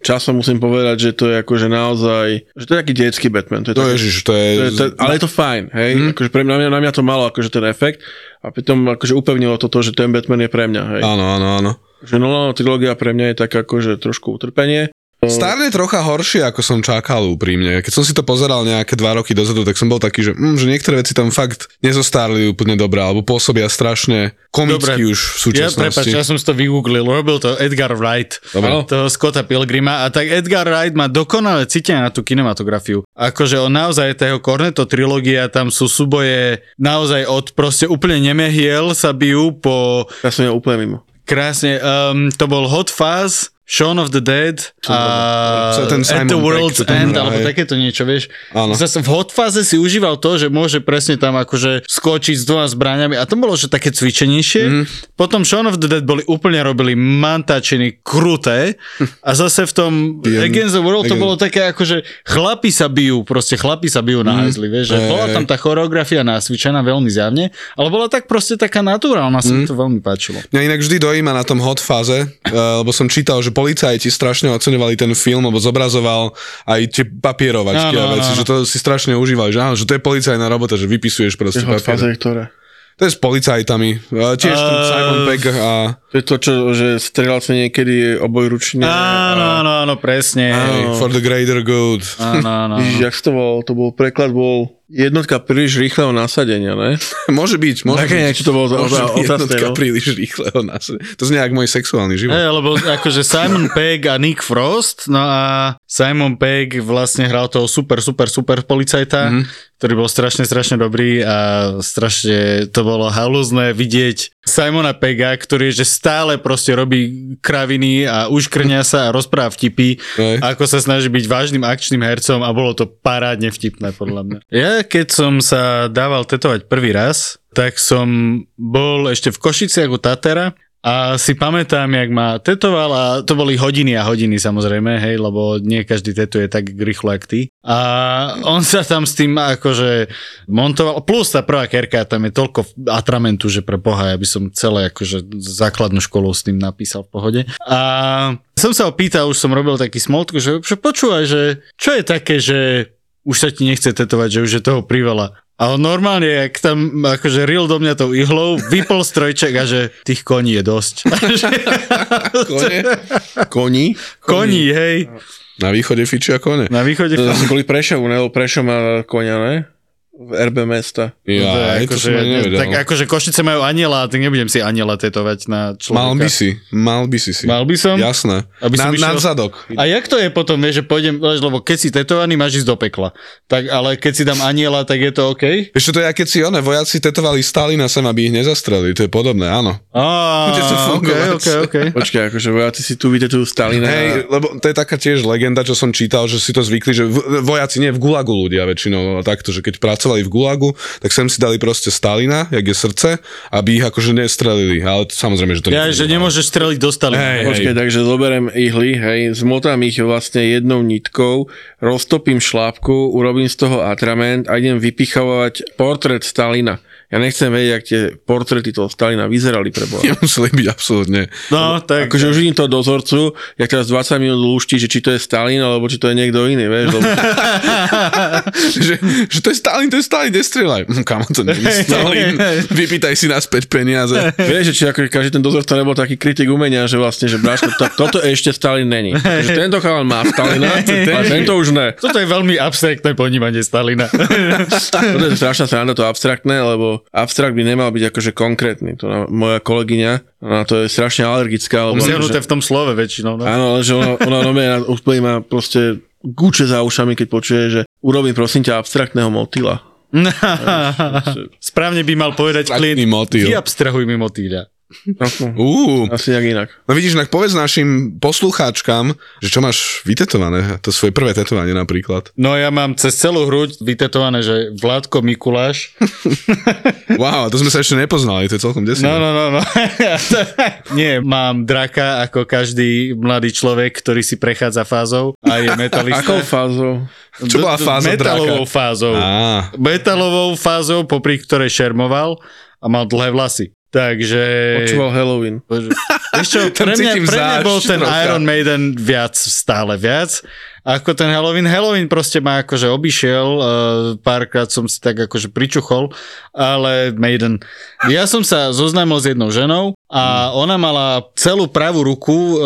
časom musím povedať, že to je akože naozaj, že to je taký detský Batman. To je To také- ježiš, to je... to je, to, ale je to fajn, hej? Mm. Akože pre mňa, na mňa to malo akože ten efekt a pritom akože upevnilo to to, že ten Batman je pre mňa, hej? Áno, áno, áno. Že Nolanova trilógia pre mňa je tak akože trošku utrpenie. Starne trocha horšie, ako som čakal úprimne. Keď som si to pozeral nejaké dva roky dozadu, tak som bol taký, že, mm, že niektoré veci tam fakt nezostárli úplne dobré, alebo pôsobia strašne komicky Dobre. už v Ja, súčasnosti. prepáč, ja som si to vygooglil, robil to Edgar Wright, Dobre. toho Scotta Pilgrima a tak Edgar Wright má dokonalé cítenie na tú kinematografiu. Akože on naozaj, tá jeho Cornetto trilógia, tam sú súboje naozaj od proste úplne nemehiel sa bijú po Ja som ja úplne mimo. krásne, um, to bol Hot Fuzz, Shaun of the Dead a je ten At Simon the Pegg, World's tam End, alebo hej. takéto niečo, vieš. Áno. Zase v hot fáze si užíval to, že môže presne tam akože skočiť s dvoma zbraniami a to bolo, že také cvičenejšie. Mhm. Mm. Potom Shaun of the Dead boli úplne robili mantačiny kruté a zase v tom Against the World to bolo také akože chlapi sa bijú, proste chlapi sa bijú na hajzli, vieš, že bola tam tá choreografia nacvičená veľmi zjavne, ale bola tak proste taká naturálna, sa mi to veľmi páčilo. Mňa inak vždy dojíma na tom hot fáze, eh, lebo som čítal, že policajti strašne oceňovali ten film, lebo zobrazoval aj tie papierovačky Áno, a áno, veci, áno. že to si strašne užívali, že áno, že to je policajná robota, že vypisuješ proste papier. ktoré? To je s policajtami. Eh, Tiež Eh, Simon Pegg a... To je to, čo, že strelal sa niekedy obojručne. Áno, áno, áno, presne. Hey, for the greater good. Áno, áno. Ježiš, jak to bol? To bol preklad, bol jednotka príliš rýchleho nasadenia, ne? Môže byť, môže Také byť. niečo to bolo za- Môže byť jednotka no. príliš rýchleho nás. To znie ako môj sexuálny život. Hej, lebo akože Simon Pegg a Nick Frost, no a Simon Pegg vlastne hral toho super, super, super policajta, mm-hmm. ktorý bol strašne, strašne dobrý a strašne to bolo halúzne vidieť Simona Pegga, ktorý že stále proste robí kraviny a uškrňa sa a rozpráva vtipy, Hej. ako sa snaží byť vážnym akčným hercom a bolo to parádne vtipné podľa mňa. Ja keď som sa dával tetovať prvý raz, tak som bol ešte v Košiciach u Tatera a si pamätám, jak ma tetoval a to boli hodiny a hodiny samozrejme, hej, lebo nie každý tetuje tak rýchlo, jak ty. A on sa tam s tým akože montoval, plus tá prvá kerka, tam je toľko atramentu, že pre boha, ja by som celé akože základnú školu s tým napísal v pohode. A som sa ho pýtal, už som robil taký smoltku, že, že počúvaj, že čo je také, že už sa ti nechce tetovať, že už je toho priveľa. A on normálne, jak tam akože ril do mňa tou ihlou, vypol strojček a že tých koní je dosť. Kone? Koní? koní, hej. Na východe fičia kone. Na východe To zase boli Prešov, ne? Prešov má konia, ne? V RB mesta. Ja, To je to som tak akože Košice majú aniela, tak nebudem si aniela tetovať na človeka. Mal by si, mal by si si. Mal by som? Jasné. Aby som na, išiel- na zadok. A jak to je potom, vieš, že pôjdem, lebo keď si tetovaný, máš ísť do pekla. Tak, ale keď si dám aniela, tak je to OK? Vieš čo, to je, keď si one vojaci tetovali Stalina sem, aby ich nezastrelili. To je podobné, áno. Á, Bude to OK, fungovať. OK, OK. Počkaj, akože vojaci si tu vytetujú Stalina. Hej, lebo to je taká tiež legenda, čo som čítal, že si to zvykli, že vojaci nie v Gulagu ľudia väčšinou takto, že keď pracovali v Gulagu, tak sem si dali proste Stalina, jak je srdce, aby ich akože nestrelili. Ale to, samozrejme, že to Ja, že nemôžeš streliť do Stalina. Hej, Počkaj, takže zoberiem ihly, hej, zmotám ich vlastne jednou nitkou, roztopím šlápku, urobím z toho atrament a idem vypichovať portrét Stalina. Ja nechcem vedieť, jak tie portréty toho Stalina vyzerali pre Boha. Nemuseli byť absolútne. No, tak... Akože už vidím to dozorcu, jak teraz 20 minút lúšti, že či to je Stalin, alebo či to je niekto iný, vieš, lebo že, že to je Stalin, to je Stalin, nestrieľaj. Hm, Kamo, to nie je Stalin. Vypýtaj si naspäť peniaze. vieš, že či ako každý ten dozorca nebol taký kritik umenia, že vlastne, že bráško, to, toto ešte Stalin není. Že tento chalan má Stalina, a tento už ne. Toto je veľmi abstraktné ponímanie Stalina. Toto je strašná sranda, to abstraktné, lebo abstrakt by nemal byť akože konkrétny. To na- moja kolegyňa, na to je strašne alergická. Lebo Obsiahnuté v tom slove väčšinou. No. áno, ale že ona, ona nové úplne má proste guče za ušami, keď počuje, že urobím prosím ťa abstraktného motýla. Správne by mal povedať klient, motýl. vyabstrahuj mi motýľa. Uú, asi jak inak. no vidíš, tak povedz našim poslucháčkam, že čo máš vytetované, to svoje prvé tetovanie napríklad. No ja mám cez celú hruď vytetované, že Vládko Mikuláš. Wow, to sme sa ešte nepoznali, to je celkom desivé. No, no, no, no. Nie, mám draka ako každý mladý človek, ktorý si prechádza fázou a je metalista. Akou fázou? Čo bola fáza Metalovou draka? fázou. Á, Metalovou fázou, popri ktorej šermoval a mal dlhé vlasy. Takže... Počúval Halloween. Vieš čo, pre mňa, pre mňa bol ten. Iron Maiden viac, stále viac. Ako ten Halloween. Halloween proste ma akože obišiel, uh, párkrát som si tak akože pričuchol, ale Maiden. Ja som sa zoznámil s jednou ženou a ona mala celú pravú ruku uh,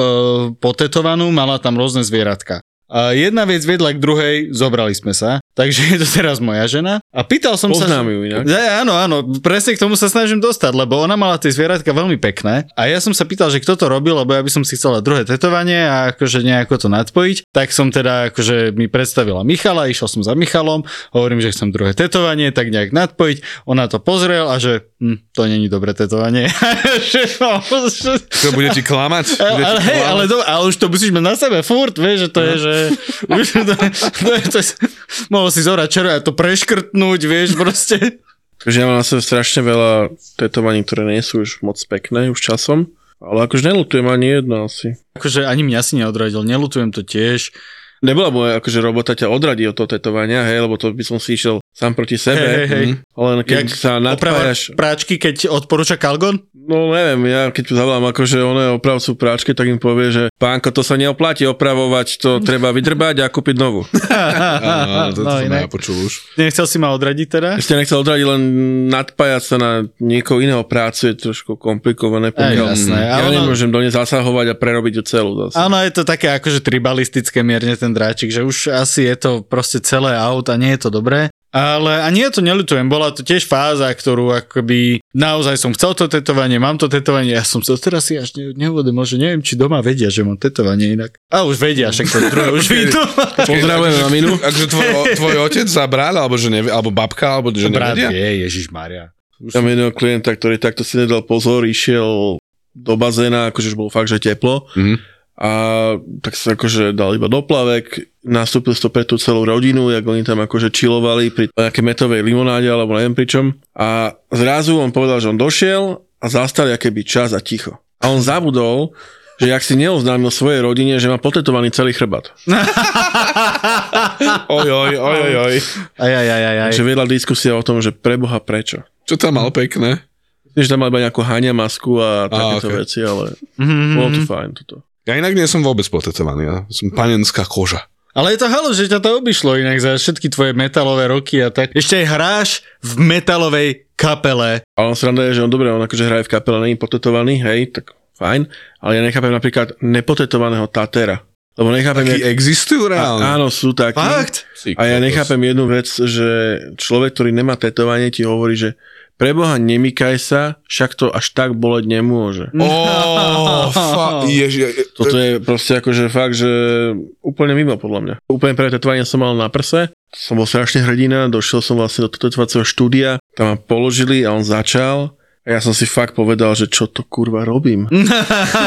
potetovanú, mala tam rôzne zvieratka. A jedna vec vedla k druhej, zobrali sme sa, takže je to teraz moja žena. A pýtal som sa... Poznám ju inak. Ja, áno, áno, presne k tomu sa snažím dostať, lebo ona mala tie zvieratka veľmi pekné. A ja som sa pýtal, že kto to robil, lebo ja by som si chcela druhé tetovanie a akože nejako to nadpojiť, tak som teda akože mi predstavila Michala, išiel som za Michalom, hovorím, že chcem druhé tetovanie, tak nejak nadpojiť, ona to pozrel a že hm, to není dobré tetovanie. To bude ti klamať? ale, Bude ti ale, hej, klamať? ale, do, ale už to musíš mať na sebe furt, vieš, že to je, že už to, to, je, to je, mohol si zorať čero a to preškrtnúť, vieš, proste. Takže ja mám na sebe strašne veľa tetovaní, ktoré nie sú už moc pekné už časom. Ale akože nelutujem ani jedno asi. Akože ani mňa si neodradil, nelutujem to tiež. Nebola moja akože robota ťa odradiť od toho tetovania, hej, lebo to by som si išiel sám proti sebe. Hej, hej, hej. Mhm. Ale keď Jak sa nadpájaš, práčky, keď odporúča Kalgon? no neviem, ja keď zavolám akože oné opravcu práčky, tak im povie, že pánko, to sa neoplatí opravovať, to treba vydrbať a kúpiť novú. Áno, to, to no, som ja počul už. Nechcel si ma odradiť teda? Ešte nechcel odradiť, len nadpájať sa na niekoho iného prácu je trošku komplikované. Aj, pokiaľ jasné. ja A ono- nemôžem do nej zasahovať a prerobiť ju celú zase. Áno, je to také akože tribalistické mierne ten dráčik, že už asi je to proste celé aut a nie je to dobré. Ale a nie to neľutujem, bola to tiež fáza, ktorú akoby naozaj som chcel to tetovanie, mám to tetovanie, ja som sa teraz si až ne, neuvedomil, že neviem, či doma vedia, že mám tetovanie inak. A už vedia, však to druhé už vidú. Pozdravujem na minu. Akože tvoj, tvoj otec za brat, alebo, že nevie, alebo babka, alebo že Brat nevedia? vie, Ježiš Maria. Tam jedného klienta, ktorý takto si nedal pozor, išiel do bazéna, akože už bolo fakt, že teplo. Mhm. A tak sa akože dal iba doplavek, nastúpil to pre tú celú rodinu, jak oni tam akože čilovali pri nejakej metovej limonáde alebo neviem pri čom. A zrazu on povedal, že on došiel a zastal aké by čas a ticho. A on zabudol, že jak si neoznámil svojej rodine, že má potetovaný celý chrbát. Oj, oj, oj, oj, oj. Aj, aj, aj, aj, aj. Takže vedla diskusia o tom, že preboha prečo. Čo tam mal pekné? Myslím, že tam mal iba nejakú Hania masku a takéto ok. veci, ale Mhm, bolo to fajn toto. Ja inak nie som vôbec potetovaný, ja som panenská koža. Ale je to halo, že ťa to obišlo inak za všetky tvoje metalové roky a tak. Ešte aj hráš v metalovej kapele. Ale on sranda je, že on dobre, on akože hraje v kapele, není potetovaný, hej, tak fajn, ale ja nechápem napríklad nepotetovaného Tatera. Lebo nechápem, Takí jak... existujú A, reálne? áno, sú takí. Fakt? A ja nechápem jednu vec, že človek, ktorý nemá tetovanie, ti hovorí, že preboha nemykaj sa, však to až tak boleť nemôže. Oh, fa- ježi, Toto je proste akože fakt, že úplne mimo podľa mňa. Úplne prvé tetovanie som mal na prse, som bol strašne hrdina, došiel som vlastne do tetovacieho štúdia, tam ma položili a on začal a ja som si fakt povedal, že čo to kurva robím.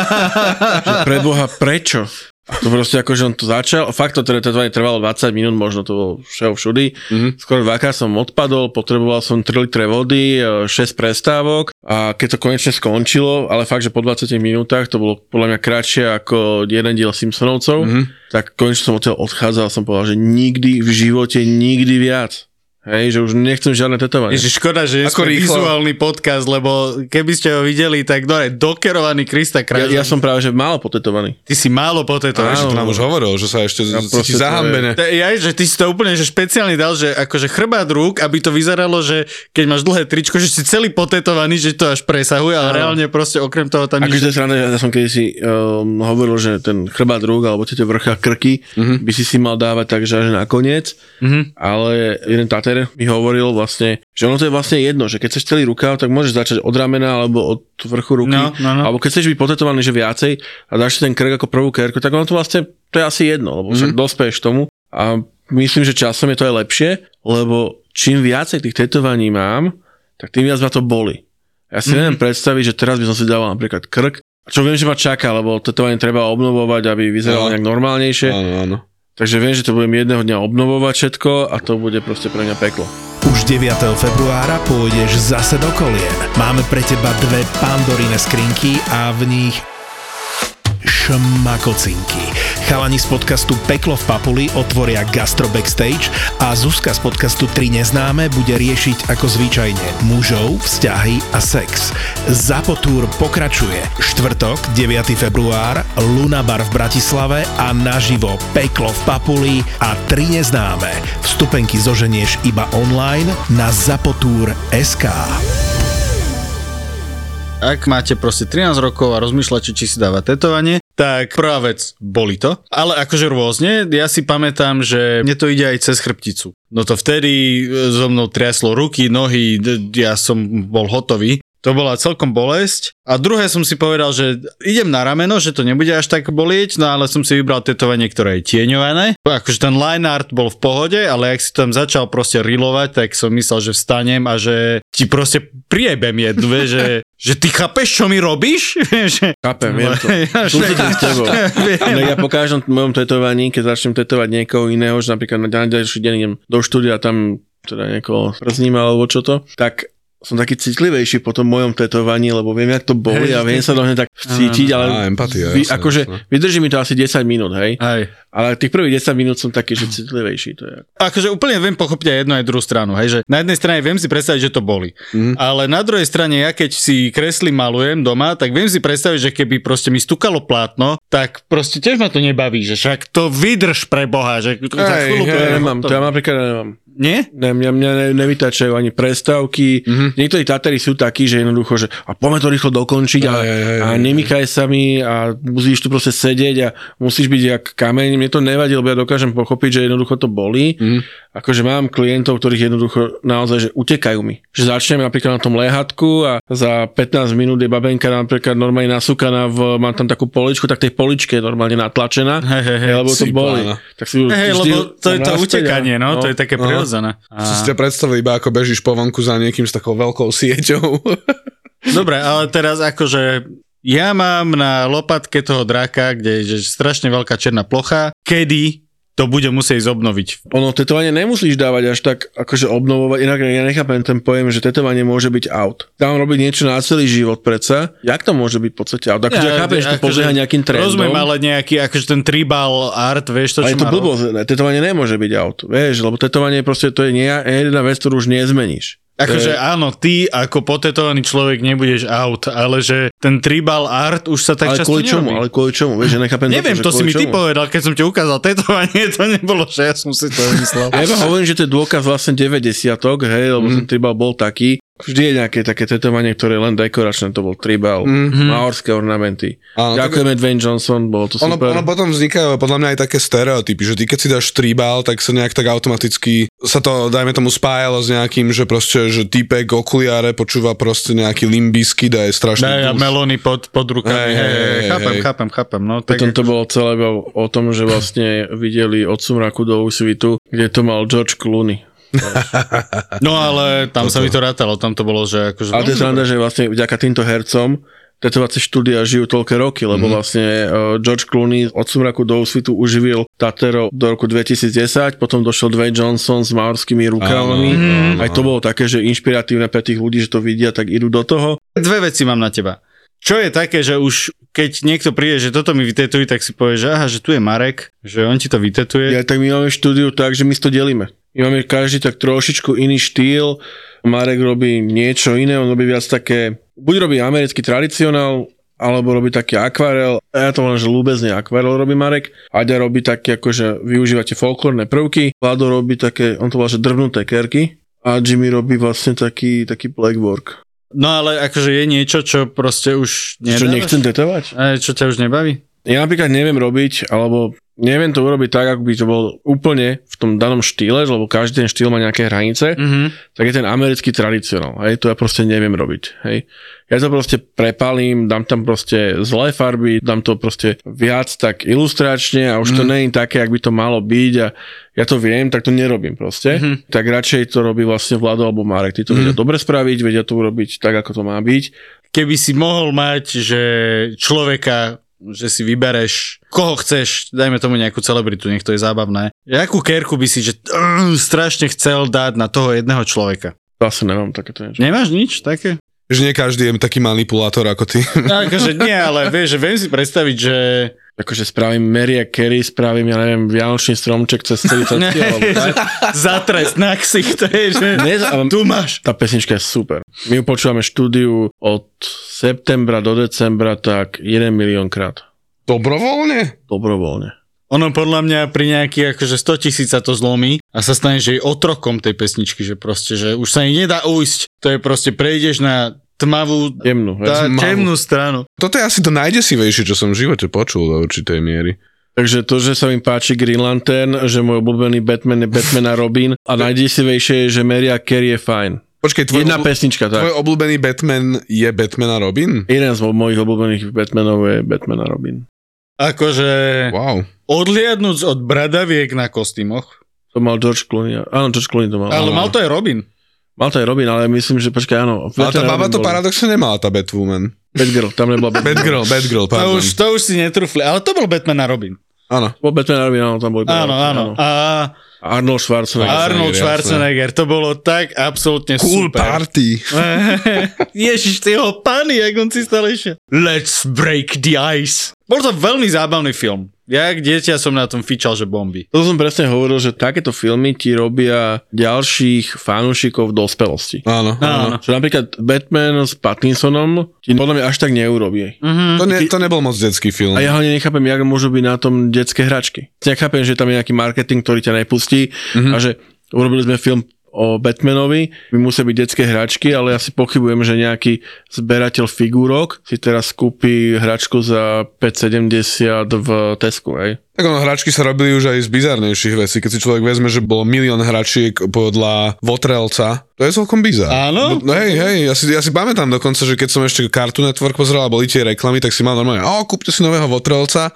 že preboha, prečo? To proste ako, že on to začal, fakt to tetovanie trvalo 20 minút, možno to bolo všeho všudy. Mm-hmm. Skoro dvakrát som odpadol, potreboval som 3 litre vody, 6 prestávok a keď to konečne skončilo, ale fakt, že po 20 minútach, to bolo podľa mňa kratšie ako jeden diel Simpsonovcov, mm-hmm. tak konečne som odtiaľ odchádzal a som povedal, že nikdy v živote, nikdy viac. Hej, že už nechcem žiadne tetovanie. Ježiš, škoda, že Ako rýchlo. vizuálny podcast, lebo keby ste ho videli, tak no, dokerovaný Krista Ja, Kráľa. ja som práve, že málo potetovaný. Ty si málo potetovaný. to nám už hovoril, že sa ešte Ja ja cíti zahambené. Je, aj, že ty si to úplne že špeciálne dal, že akože chrbát rúk, aby to vyzeralo, že keď máš dlhé tričko, že si celý potetovaný, že to až presahuje, ale reálne proste okrem toho tam Akože nič... sranda, ja som kedysi um, hovoril, že ten chrbát rúk alebo tie vrcha krky Mhm. by si si mal dávať tak, že až nakoniec, Mhm. ale jeden tater mi hovoril vlastne, že ono to je vlastne jedno, že keď chceš celý rukáv, tak môžeš začať od ramena alebo od vrchu ruky, No, no, no. alebo keď chceš byť potetovaný, že viacej a dáš si ten krk ako prvú kerku, tak ono to vlastne, to je asi jedno, lebo však dospeješ tomu a myslím, že časom je to aj lepšie, lebo čím viacej tých tetovaní mám, tak tým viac ma to boli. Ja si neviem predstaviť, že teraz by som si dával napríklad krk, čo viem, že ma čaká, lebo tetovanie treba obnovovať, aby vyzeralo No. nejak normálnejšie. Áno, áno. Takže viem, že to budem jedného dňa obnovovať všetko a to bude proste pre mňa peklo. Už 9. februára pôjdeš zase do kolien. Máme pre teba dve pandorine skrinky a v nich šmakocinky. Chalani z podcastu Peklo v Papuli otvoria Gastro Backstage a Zuzka z podcastu 3 neznáme bude riešiť ako zvyčajne mužov, vzťahy a sex. Zapotúr pokračuje. Štvrtok, 9. február, Luna Bar v Bratislave a naživo Peklo v Papuli a 3 neznáme. Vstupenky zoženieš iba online na zapotúr.sk. Ak máte proste 13 rokov a rozmýšľate, či si dáva tetovanie, tak prvá vec, boli to. Ale akože rôzne, ja si pamätám, že mne to ide aj cez chrbticu. No to vtedy e, so mnou triaslo ruky, nohy, ja som bol hotový. To bola celkom bolesť. A druhé som si povedal, že idem na rameno, že to nebude až tak bolieť, no ale som si vybral tetovanie, ktoré je tieňované. Akože ten line art bol v pohode, ale ak si tam začal proste rilovať, tak som myslel, že vstanem a že ti proste priebem jednu, že, že ty chápeš, čo mi robíš? Chápem, viem to. Ja, Súcitím s tebou. Ja po každom mojom tetovaní, keď začnem tetovať niekoho iného, že napríklad na ďalší deň idem do štúdia tam teda niekoho przním alebo čo to, tak som taký citlivejší po tom mojom tetovaní, lebo viem, jak to boli a viem sa do hneď tak vcítiť, ale Á, empatia, vy, akože jasné. vydrží mi to asi 10 minút, hej, Aj. ale tých prvých 10 minút som taký, že citlivejší, to je. Akože úplne viem pochopiť aj jednu aj druhú stranu, hej, že na jednej strane viem si predstaviť, že to boli, Mhm. ale na druhej strane ja keď si kreslím, malujem doma, tak viem si predstaviť, že keby proste mi stukalo plátno, tak proste tiež ma to nebaví, že však to vydrž pre Boha, že za Hej, chvíľu To to ja nemám, to ja napríklad nemám. Nie? Ne, mňa, mňa ne, nevytačajú ani prestávky. Mhm. Mm-hmm. Niektorí Tatári sú takí, že jednoducho, že a poďme to rýchlo dokončiť a, Aj, aj, aj, a aj, nemykaj sa mi a musíš tu proste sedieť a musíš byť jak kameň. Mne to nevadí, lebo ja dokážem pochopiť, že jednoducho to bolí. Mhm. Akože mám klientov, ktorých jednoducho naozaj, že utekajú mi. Že začneme napríklad na tom lehatku a za 15 minút je babenka napríklad normálne nasúkaná v, mám tam takú poličku, tak tej poličke je normálne natlačená. Hej, hej, lebo to boli. pána. Tak si vždy lebo to je to utekanie, no, to je také Aha. prirodzené. Si ste predstavili iba ako bežíš po vonku za niekým s takou veľkou sieťou. Dobre, ale teraz akože ja mám na lopatke toho draka, kde je strašne veľká černá plocha, kedy to bude musieť ísť obnoviť. Ono, tetovanie nemusíš dávať až tak akože obnovovať, inak ja nechápem ten pojem, že tetovanie môže byť out. Dám robiť niečo na celý život predsa. Jak to môže byť v podstate out? Akože ja, chápem, že to podlieha nejakým trendom. Rozumiem, ale nejaký, akože ten tribal art, vieš to, ale čo je to blbosť, tetovanie nemôže byť out, vieš, lebo tetovanie proste to je nie, jedna vec, ktorú už nezmeníš. Akože To áno, ty ako potetovaný človek nebudeš out, ale že ten tribal art už sa tak ale často kvôli čomu, nerobí. ale kvôli čomu, vieš, že nechápem Neviem, že to si mi ty čomu. povedal, keď som ti ukázal tetovanie, to nebolo, že ja som si to vymyslel. Ja iba hovorím, že to je dôkaz vlastne 90 hej, lebo mm. ten tribal bol taký Vždy je nejaké také tetovanie, ktoré je len dekoračné, to bol tribal, mm-hmm. maorské ornamenty. Áno, Ďakujeme Dwayne Johnson, bolo to Ono, super. ono potom vznikajú podľa mňa aj také stereotypy, že ty keď si dáš tribal, tak sa nejak tak automaticky sa to, dajme tomu, spájalo s nejakým, že proste, že typek okuliare počúva proste nejaký limbisky a je strašný Daj a melóny pod, pod rukami. Hej, Hej, hej, hej, hej, chápem, hej. chápem, chápem. No, tak Potom to bolo celé o tom, že vlastne videli od sumraku do úsvitu, kde to mal George Clooney. No ale tam sa mi to rátalo, tam to bolo, že akože... Ale to je sranda, že vlastne vďaka týmto hercom tetovacie štúdia žijú toľké roky, lebo mm. vlastne uh, George Clooney od sumraku do úsvitu uživil Tatero do roku 2010, potom došiel Dwayne Johnson s maorskými rukavami. Áno, áno, Aj to bolo také, že inšpiratívne pre tých ľudí, že to vidia, tak idú do toho. Dve veci mám na teba. Čo je také, že už keď niekto príde, že toto mi vytetuj, tak si povie, že aha, že tu je Marek, že on ti to vytetuje. Ja, tak my máme štúdiu tak, že my to delíme. Máme každý tak trošičku iný štýl. Marek robí niečo iné, on robí viac také, buď robí americký tradicionál, alebo robí taký akvarel, ja to volám, že ľúbezne akvarel robí Marek, Aďa robí také, akože využívate folklórne prvky, Vlado robí také, on to volá, že drvnuté kerky, a Jimmy robí vlastne taký, taký blackwork. No ale akože je niečo, čo proste už Čo nedávaš? nechcem tetovať? A čo ťa už nebaví? Ja napríklad neviem robiť, alebo neviem to urobiť tak, ako by to bol úplne v tom danom štýle, lebo každý ten štýl má nejaké hranice, Mhm. tak je ten americký tradicionál. Hej, to ja proste neviem robiť. Hej. Ja to proste prepalím, dám tam proste zlé farby, dám to proste viac tak ilustračne a už to nie je také, ak by to malo byť a ja to viem, tak to nerobím proste. Mhm. Tak radšej to robí vlastne Vlado alebo Marek. Tí to vedia dobre spraviť, vedia to urobiť tak, ako to má byť. Keby si mohol mať, že človeka, že si vybereš, koho chceš, dajme tomu nejakú celebritu, nech to je zábavné. Jakú kerku by si, že uh, strašne chcel dať na toho jedného človeka? Zase nemám takéto niečo. Nemáš nič také? Že nie každý je taký manipulátor ako ty. Akože nie, ale vieš, že viem si predstaviť, že... Akože spravím Maria Carey, spravím, ja neviem, Vianočný stromček cez celý to alebo tak. za trest na ksich, to je, že... Ne, ale Tu máš. tá pesnička je super. My ju počúvame štúdiu od septembra do decembra tak 1 milión krát. Dobrovoľne? Dobrovoľne. Ono podľa mňa pri nejakých akože 100 tisíc sa to zlomí a sa stane, že je otrokom tej pesničky, že proste, že už sa jej nedá ujsť. To je proste, prejdeš na tmavú, Jemnú. tá. Tmavú. temnú stranu. Toto je asi to najdesivejšie, čo som v živote počul do určitej miery. Takže to, že sa mi páči Green Lantern, že môj obľúbený Batman je Batman a Robin a najdesivejšie je, že Maria Carey je fajn. Počkej, tvoj, Jedna obl- pesnička, tak. tvoj obľúbený Batman je Batman a Robin? Jeden z mojich obľúbených Batmanov je Batman a Robin. Akože Wow. odliadnúť od bradaviek na kostýmoch. To mal George Clooney. Áno, George Clooney to mal. Ale áno. mal to aj Robin. Mal to aj Robin, ale myslím, že počkaj, áno. Ale tá baba Robin to paradoxne nemala, tá Batwoman. Batgirl, tam nebola Batgirl. Batgirl, Batgirl, To pardon. už, to už si netrúfli, ale to bol Batman a Robin. Áno. Bol Batman a Robin, áno, tam boli. Áno, áno. A Arnold Schwarzenegger. Arnold. Schwarzenegger, to bolo tak absolútne Cool super. party. Ježiš, ty ho pány, jak on si stále išiel. Let's break the ice. Bol to veľmi zábavný film. Ja, jak dieťa som na tom fičal, že bomby. To som presne hovoril, že takéto filmy ti robia ďalších fanúšikov v dospelosti. Áno, áno. Áno. Čo napríklad Batman s Pattinsonom ti podľa mňa až tak neurobí. Mhm. To, ne, to nebol moc detský film. A ja hlavne nechápem, jak môžu byť na tom detské hračky. Nechápem, že tam je nejaký marketing, ktorý ťa nepustí Mhm. a že urobili sme film o Batmanovi, by musia byť detské hračky, ale ja si pochybujem, že nejaký zberateľ figúrok si teraz kúpi hračku za 5,70 v Tesku, hej. Tak ono, hračky sa robili už aj z bizarnejších vecí. Keď si človek vezme, že bolo milión hračiek podľa Votrelca, to je celkom bizar. Áno? No hej, hej, ja si, ja si pamätám dokonca, že keď som ešte Cartoon Network pozeral a boli tie reklamy, tak si mal normálne, o, kúpte si nového Votrelca.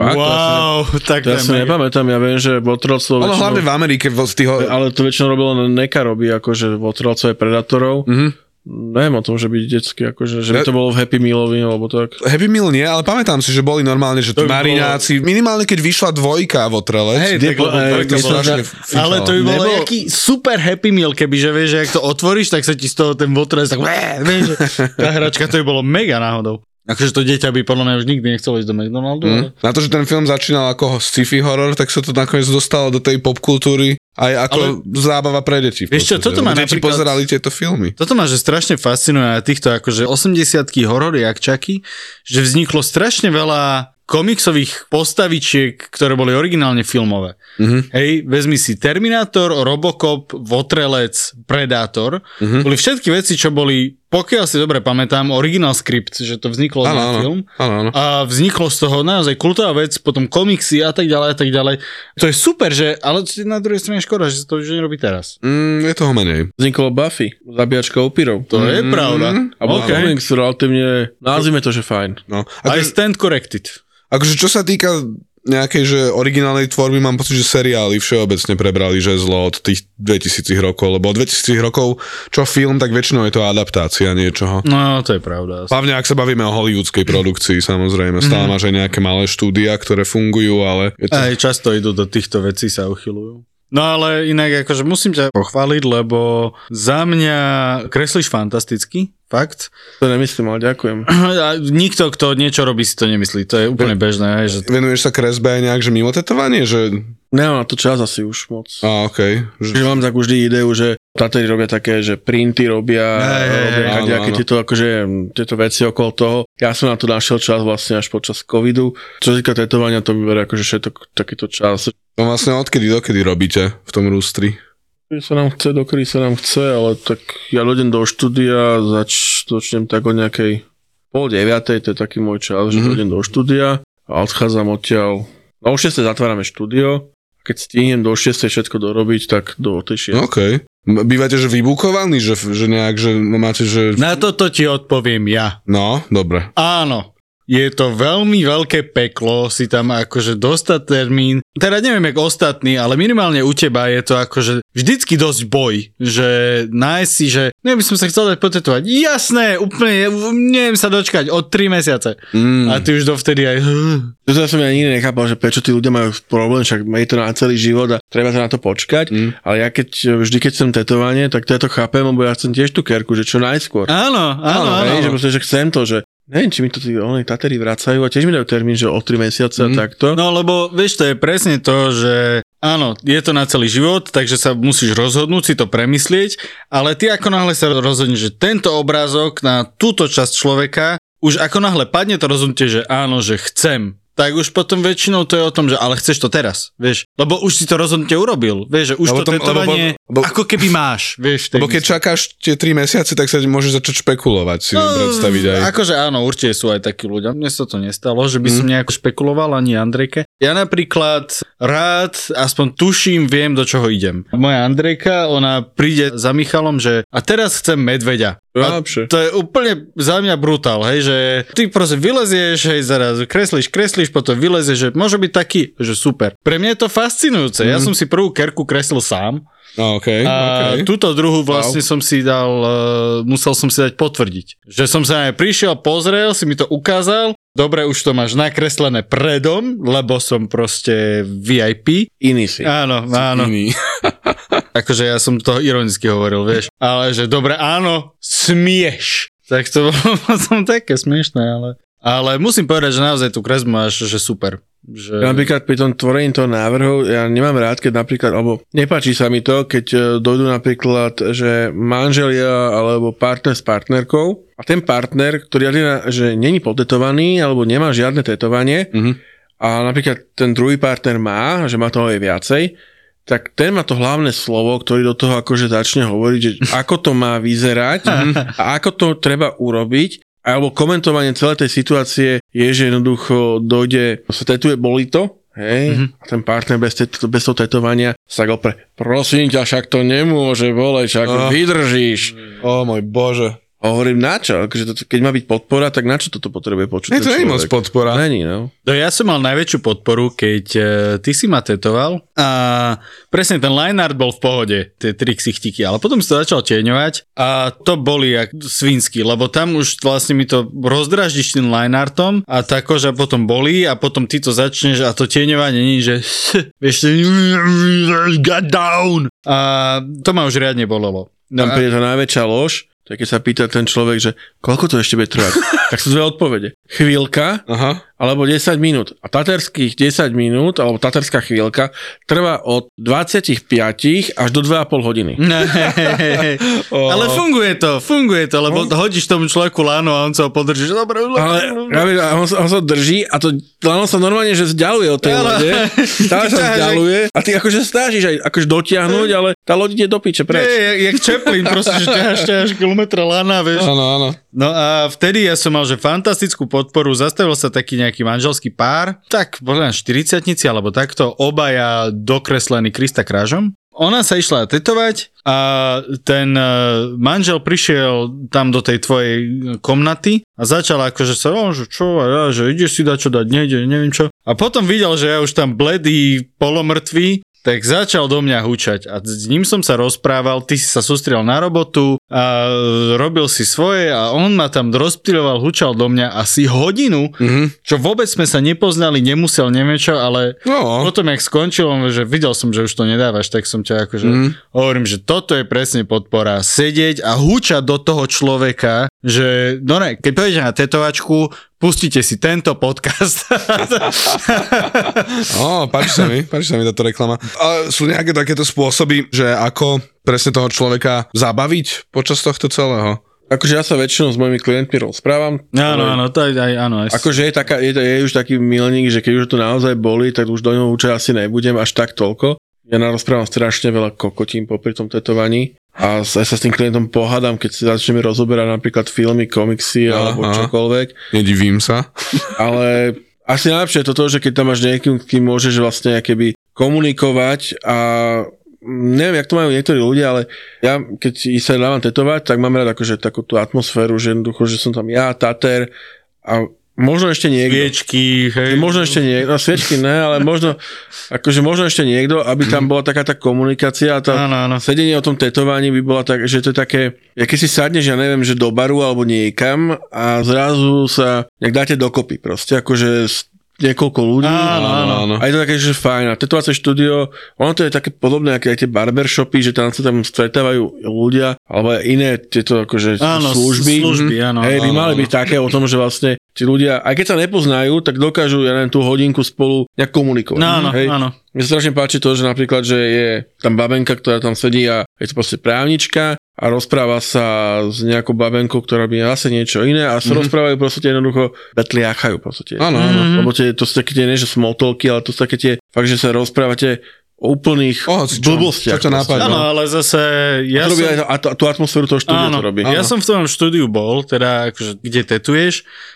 Fakt, wow, tak To ja si nepamätám, ja viem, že Votrelcov Ono hlavne v Amerike, v tých... ale to väčšinou robilo Neka robí, akože Votrelcov je Predatorov. Mhm. Neviem o tom, že byť detský, akože, že by Ja- to bolo v Happy Mealovi, alebo tak. Happy Meal nie, ale pamätám si, že boli normálne, že To marináci, minimálne keď vyšla dvojka Votrelec. Hej, Kde tak, to bolo- strašne ale to by bol Nebol- nejaký super happy meal, keby, že vieš, že ak to otvoríš, tak sa ti z toho ten votrec tak tá hračka to by bolo mega náhodou. Akože to dieťa by podľa mňa už nikdy nechcelo ísť do McDonaldu. Mm. ale- Na to, že ten film začínal ako sci-fi horor, tak sa to nakoniec dostalo do tej popkultúry aj ako zábava pre deti. Vieš čo, toto ma deti napríklad- pozerali tieto filmy. Toto ma že strašne fascinuje na týchto akože 80 horory akčaky, že vzniklo strašne veľa komiksových postavičiek, ktoré boli originálne filmové. Mhm. Hej, vezmi si Terminator, Robocop, Votrelec, Predator. Mhm. Boli všetky veci, čo boli, pokiaľ si dobre pamätám, originál script, že to vzniklo Áno, na áno. film. Áno, áno. A vzniklo z toho naozaj kultová vec, potom komiksy a tak ďalej a tak ďalej. To je super, že, ale na druhej strane škoda, že sa to už nerobí teraz. Mm, je toho menej. Vzniklo Buffy, zabíjačka upírov. To je Mm. pravda. A bol OK. komiks relatívne, nazvime to, že fajn. No. I Ako, stand corrected. akože čo sa týka nejakej, že originálnej tvorby, mám pocit, že seriály všeobecne prebrali žezlo od tých 2000 rokov, lebo od 2000 rokov, čo film, tak väčšinou je to adaptácia niečoho. No, to je pravda. Hlavne ak sa bavíme o hollywoodskej produkcii, samozrejme. Stále máš aj nejaké malé štúdia, ktoré fungujú, ale je to... Aj často idú do týchto vecí, sa uchylujú. No ale inak akože musím ťa pochváliť, lebo za mňa kreslíš fantasticky, fakt. To nemyslím, ale ďakujem. A nikto, kto niečo robí, si to nemyslí. To je úplne bežné. Hej, že... Venuješ sa kresbe aj nejak, že mimo tetovanie, že... Nemám na to čas asi už moc. Á, okej. Že Že... mám takú vždy ideu, že Tatery robia také, že printy robia, hej, robia áno, áno. tieto, akože, tieto veci okolo toho. Ja som na to našiel čas vlastne až počas covidu. Čo sa týka tetovania, to mi berie akože všetko takýto čas. No vlastne odkedy dokedy robíte v tom rústri? Kedy sa nám chce, dokedy sa nám chce, ale tak ja ľudem do štúdia, zač, začnem tak o nejakej pol deviatej, to je taký môj čas, že Mhm. ľudem do štúdia a odchádzam odtiaľ. No o 6 zatvárame štúdio, a keď stihnem do 6 všetko dorobiť, tak do tej 6. No, Okej. M- Bývate, že vybukovaní, že, že nejak, že máte, že... Na toto ti odpoviem ja. No, dobre. Áno. Je to veľmi veľké peklo si tam akože dostať termín. Teda neviem jak ostatní, ale minimálne u teba je to akože vždycky dosť boj, že nájsť si, že neviem, by som sa chcel dať potetovať. Jasné, úplne, neviem sa dočkať od 3 mesiace. Mm. A ty už dovtedy aj... To ja som ja nikdy nechápal, že prečo tí ľudia majú problém, však je to na celý život a treba sa na to počkať. Mm. Ale ja keď vždy, keď chcem tetovanie, tak to ja to chápem, lebo ja chcem tiež tú kerku, že čo najskôr. Áno, áno, áno. Hej, že, proste, že chcem to, že neviem, či mi to tí onej tatery vracajú a tiež mi dajú termín, že o 3 mesiace Mm. a takto. No lebo vieš, to je presne to, že áno, je to na celý život, takže sa musíš rozhodnúť, si to premyslieť, ale ty ako náhle sa rozhodneš, že tento obrázok na túto časť človeka, už ako náhle padne to rozhodnutie, že áno, že chcem, tak už potom väčšinou to je o tom, že ale chceš to teraz, vieš, lebo už si to rozhodnutie urobil, vieš, že už Lebo to tom- tetovanie, lebo- lebo- ako keby máš, vieš. Lebo keď mysli. čakáš tie 3 mesiace, tak sa môžeš začať špekulovať, si no, predstaviť aj. Akože áno, určite sú aj takí ľudia. Mne sa to nestalo, že by som Mhm. nejako špekuloval ani Andrejke. Ja napríklad rád, aspoň tuším, viem, do čoho idem. Moja Andrejka, ona príde za Michalom, že a teraz chcem medveďa. A to je úplne za mňa brutál, hej, že ty proste vylezieš, hej, zaraz kreslíš, kreslíš, potom vylezieš, že môže byť taký, že super. Pre mňa je to fascinujúce. Ja Mhm. som si prvú kerku kreslil sám, No, okay, a okay. túto druhú vlastne som si dal, uh, musel som si dať potvrdiť. Že som sa aj prišiel, pozrel, si mi to ukázal, dobre, už to máš nakreslené predom, lebo som proste VIP. Iný si. Áno, áno. Iný. Akože ja som to ironicky hovoril, vieš. Ale že dobre, áno, smieš. Tak to bolo potom také smiešné, ale... Ale musím povedať, že naozaj tú kresbu máš, že super. Že... Ja napríklad pri tom tvorení toho návrhu, ja nemám rád, keď napríklad, alebo nepáči sa mi to, keď e, dojdú napríklad, že manželia alebo partner s partnerkou a ten partner, ktorý je, že není potetovaný alebo nemá žiadne tetovanie Mhm. a napríklad ten druhý partner má, že má toho aj viacej, tak ten má to hlavné slovo, ktorý do toho akože začne hovoriť, že ako to má vyzerať a ako to treba urobiť alebo komentovanie celej tej situácie je, že jednoducho dojde, sa tetuje, boli to, hej, Mhm. a ten partner bez, tet- bez toho tetovania sa go pre, prosím ťa, však to nemôže boleť, však Ah. vydržíš. O môj bože. A hovorím, na čo? Akože to, keď má byť podpora, tak na čo toto potrebuje počuť? Nie, to nie je moc podpora. Není, no. No ja som mal najväčšiu podporu, keď e, ty si ma tetoval a presne ten line art bol v pohode, tie tri ksichtiky, ale potom si to začal tieňovať a to boli jak svinsky, lebo tam už vlastne mi to rozdraždíš tým line artom a tá koža potom bolí a potom ty to začneš a to tieňovanie nie, že vieš, got down a to ma už riadne bolelo. No Tam príde tá najväčšia lož, je, keď sa pýta ten človek, že koľko to ešte bude trvať, tak sú dve odpovede. Chvíľka Aha. Alebo 10 minút. A taterských 10 minút, alebo taterská chvíľka, trvá od 25 až do 2,5 hodiny. Ale funguje to, funguje to, lebo hodíš tomu človeku lano a on sa ho podrží, že dobre, Ale práve, a on, sa- on sa drží a to lano sa normálne, že vzdialuje od tej lode. Stále sa vzdialuje a ty akože snažíš aj akože dotiahnuť, ale tá loď ide do piče preč. Je, je, jak Chaplin, proste, že ťaháš, ťaháš kilometra lana, vieš. Áno, áno. No a vtedy ja som mal, že fantastickú podporu, zastavil sa taký nejaký manželský pár, tak podľa 40 alebo takto, obaja dokreslení Krista krážom. Ona sa išla tetovať a ten e, manžel prišiel tam do tej tvojej komnaty a začal akože sa, o, že čo, ja, že ide si dať čo dať, nejde, neviem čo. A potom videl, že ja už tam bledý, polomrtvý, tak začal do mňa hučať a s ním som sa rozprával, ty si sa sústrel na robotu a robil si svoje a on ma tam rozptýloval, hučal do mňa asi hodinu, Mhm. čo vôbec sme sa nepoznali, nemusel, neviem čo, ale No, potom, jak skončil, on, že videl som, že už to nedávaš, tak som ťa akože, Mhm. hovorím, že toto je presne podpora. Sedieť a húčať do toho človeka, že, no ne, keď pôjdete na tetovačku, pustite si tento podcast. Ó, páči sa mi, páči sa mi táto reklama. A sú nejaké takéto spôsoby, že ako presne toho človeka zabaviť počas tohto celého? Akože ja sa väčšinou s mojimi klientmi rozprávam. áno, ale áno, to aj, aj áno. Aj, Akože je, taká, je, je už taký milník, že keď už to naozaj boli, tak už do ňoho určite asi nebudem až tak toľko. Ja narozprávam strašne veľa kokotín popri tom tetovaní a aj sa s tým klientom pohádam, keď si začneme rozoberať napríklad filmy, komiksy Aha. alebo čokoľvek. Nedivím sa. Ale asi najlepšie je toto, že keď tam máš niekým, kým môžeš vlastne keby komunikovať a neviem, jak to majú niektorí ľudia, ale ja keď sa dávam tetovať, tak mám rád akože takú tú atmosféru, že jednoducho, že som tam ja, Tater a možno ešte niekto. Viečky, hej. Možno ešte niekto, no sviečky ne, ale možno, akože možno ešte niekto, aby tam bola taká tá komunikácia a tá, Áno, áno. sedenie o tom tetovaní by bola tak, že to je také, ja keď si sadneš, ja neviem, že do baru alebo niekam a zrazu sa nejak dáte dokopy proste, akože niekoľko ľudí. Áno, áno. A je to také, že fajn. A tetovacie štúdio, ono to je také podobné, ako aj tie barbershopy, že tam sa tam stretávajú ľudia, alebo iné tieto akože Áno, služby. služby, áno. Hej, by áno, mali áno. byť také o tom, že vlastne tí ľudia, aj keď sa nepoznajú, tak dokážu, ja neviem, tú hodinku spolu nejak komunikovať. No, áno, Hej. áno. Mne sa strašne páči to, že napríklad, že je tam babenka, ktorá tam sedí a je to proste právnička a rozpráva sa s nejakou babenkou, ktorá by zase niečo iné a sa mm-hmm. rozprávajú proste jednoducho betliachajú proste. Áno, áno. Mhm. Lebo tie, to sú také tie, nie že smotolky, ale to sú také tie, fakt, že sa rozprávate úplných O, čo- blbostiach. čo ťa napadne? Áno, ale zase Ja ja to robí som... aj a tú- tú atmosféru toho štúdia Áno, to robí. ja som v tom štúdiu bol, teda akože, kde tetuješ,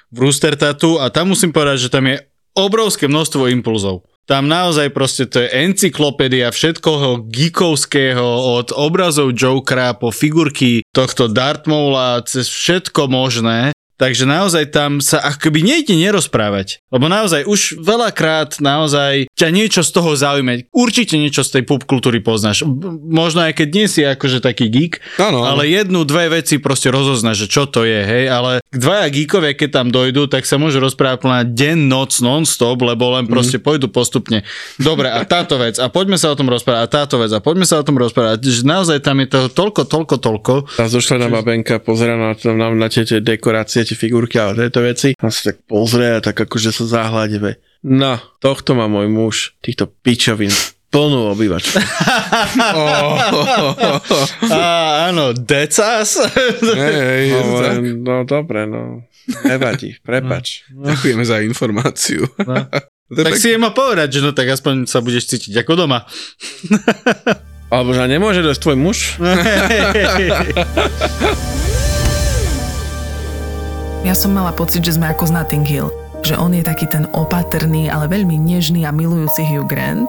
v Rooster Tattoo a tam musím povedať, že tam je obrovské množstvo impulzov. Tam naozaj proste to je encyklopédia všetkoho geekovského, od obrazov Jokera po figurky tohto Darth Maula, cez všetko možné. Takže naozaj tam sa akoby nejde nerozprávať. Lebo naozaj už veľakrát naozaj ťa niečo z toho zaujme. Určite niečo z tej popkultúry poznáš. Možno aj keď nie si akože taký geek, Áno, áno. ale jednu, dve veci proste rozoznáš, že čo to je, hej, ale dvaja geekovia, keď tam dojdú, tak sa môžu rozprávať na deň, noc, non-stop, lebo len proste pôjdu postupne. Dobre, a táto vec, a poďme sa o tom rozprávať, a táto vec, a poďme sa o tom rozprávať, že naozaj tam je toho toľko, toľko, toľko. Raz došla na babenka, pozera na, na, na tie, tie dekorácie, tie figurky a tieto veci. A sa tak pozrie a tak akože sa zahľadive. No, tohto má môj muž, týchto pičovín plnú obývačku. A áno, decas. Hej, tak. Hovorím, no dobre, no. Nevadí, prepač. Ďakujeme za informáciu. Je tak pek- si je ma povedať, že no tak aspoň sa budeš cítiť ako doma. Alebo že nemôže dojsť tvoj muž? Ja som mala pocit, že sme ako z Notting Hill. Že on je taký ten opatrný, ale veľmi nežný a milujúci Hugh Grant.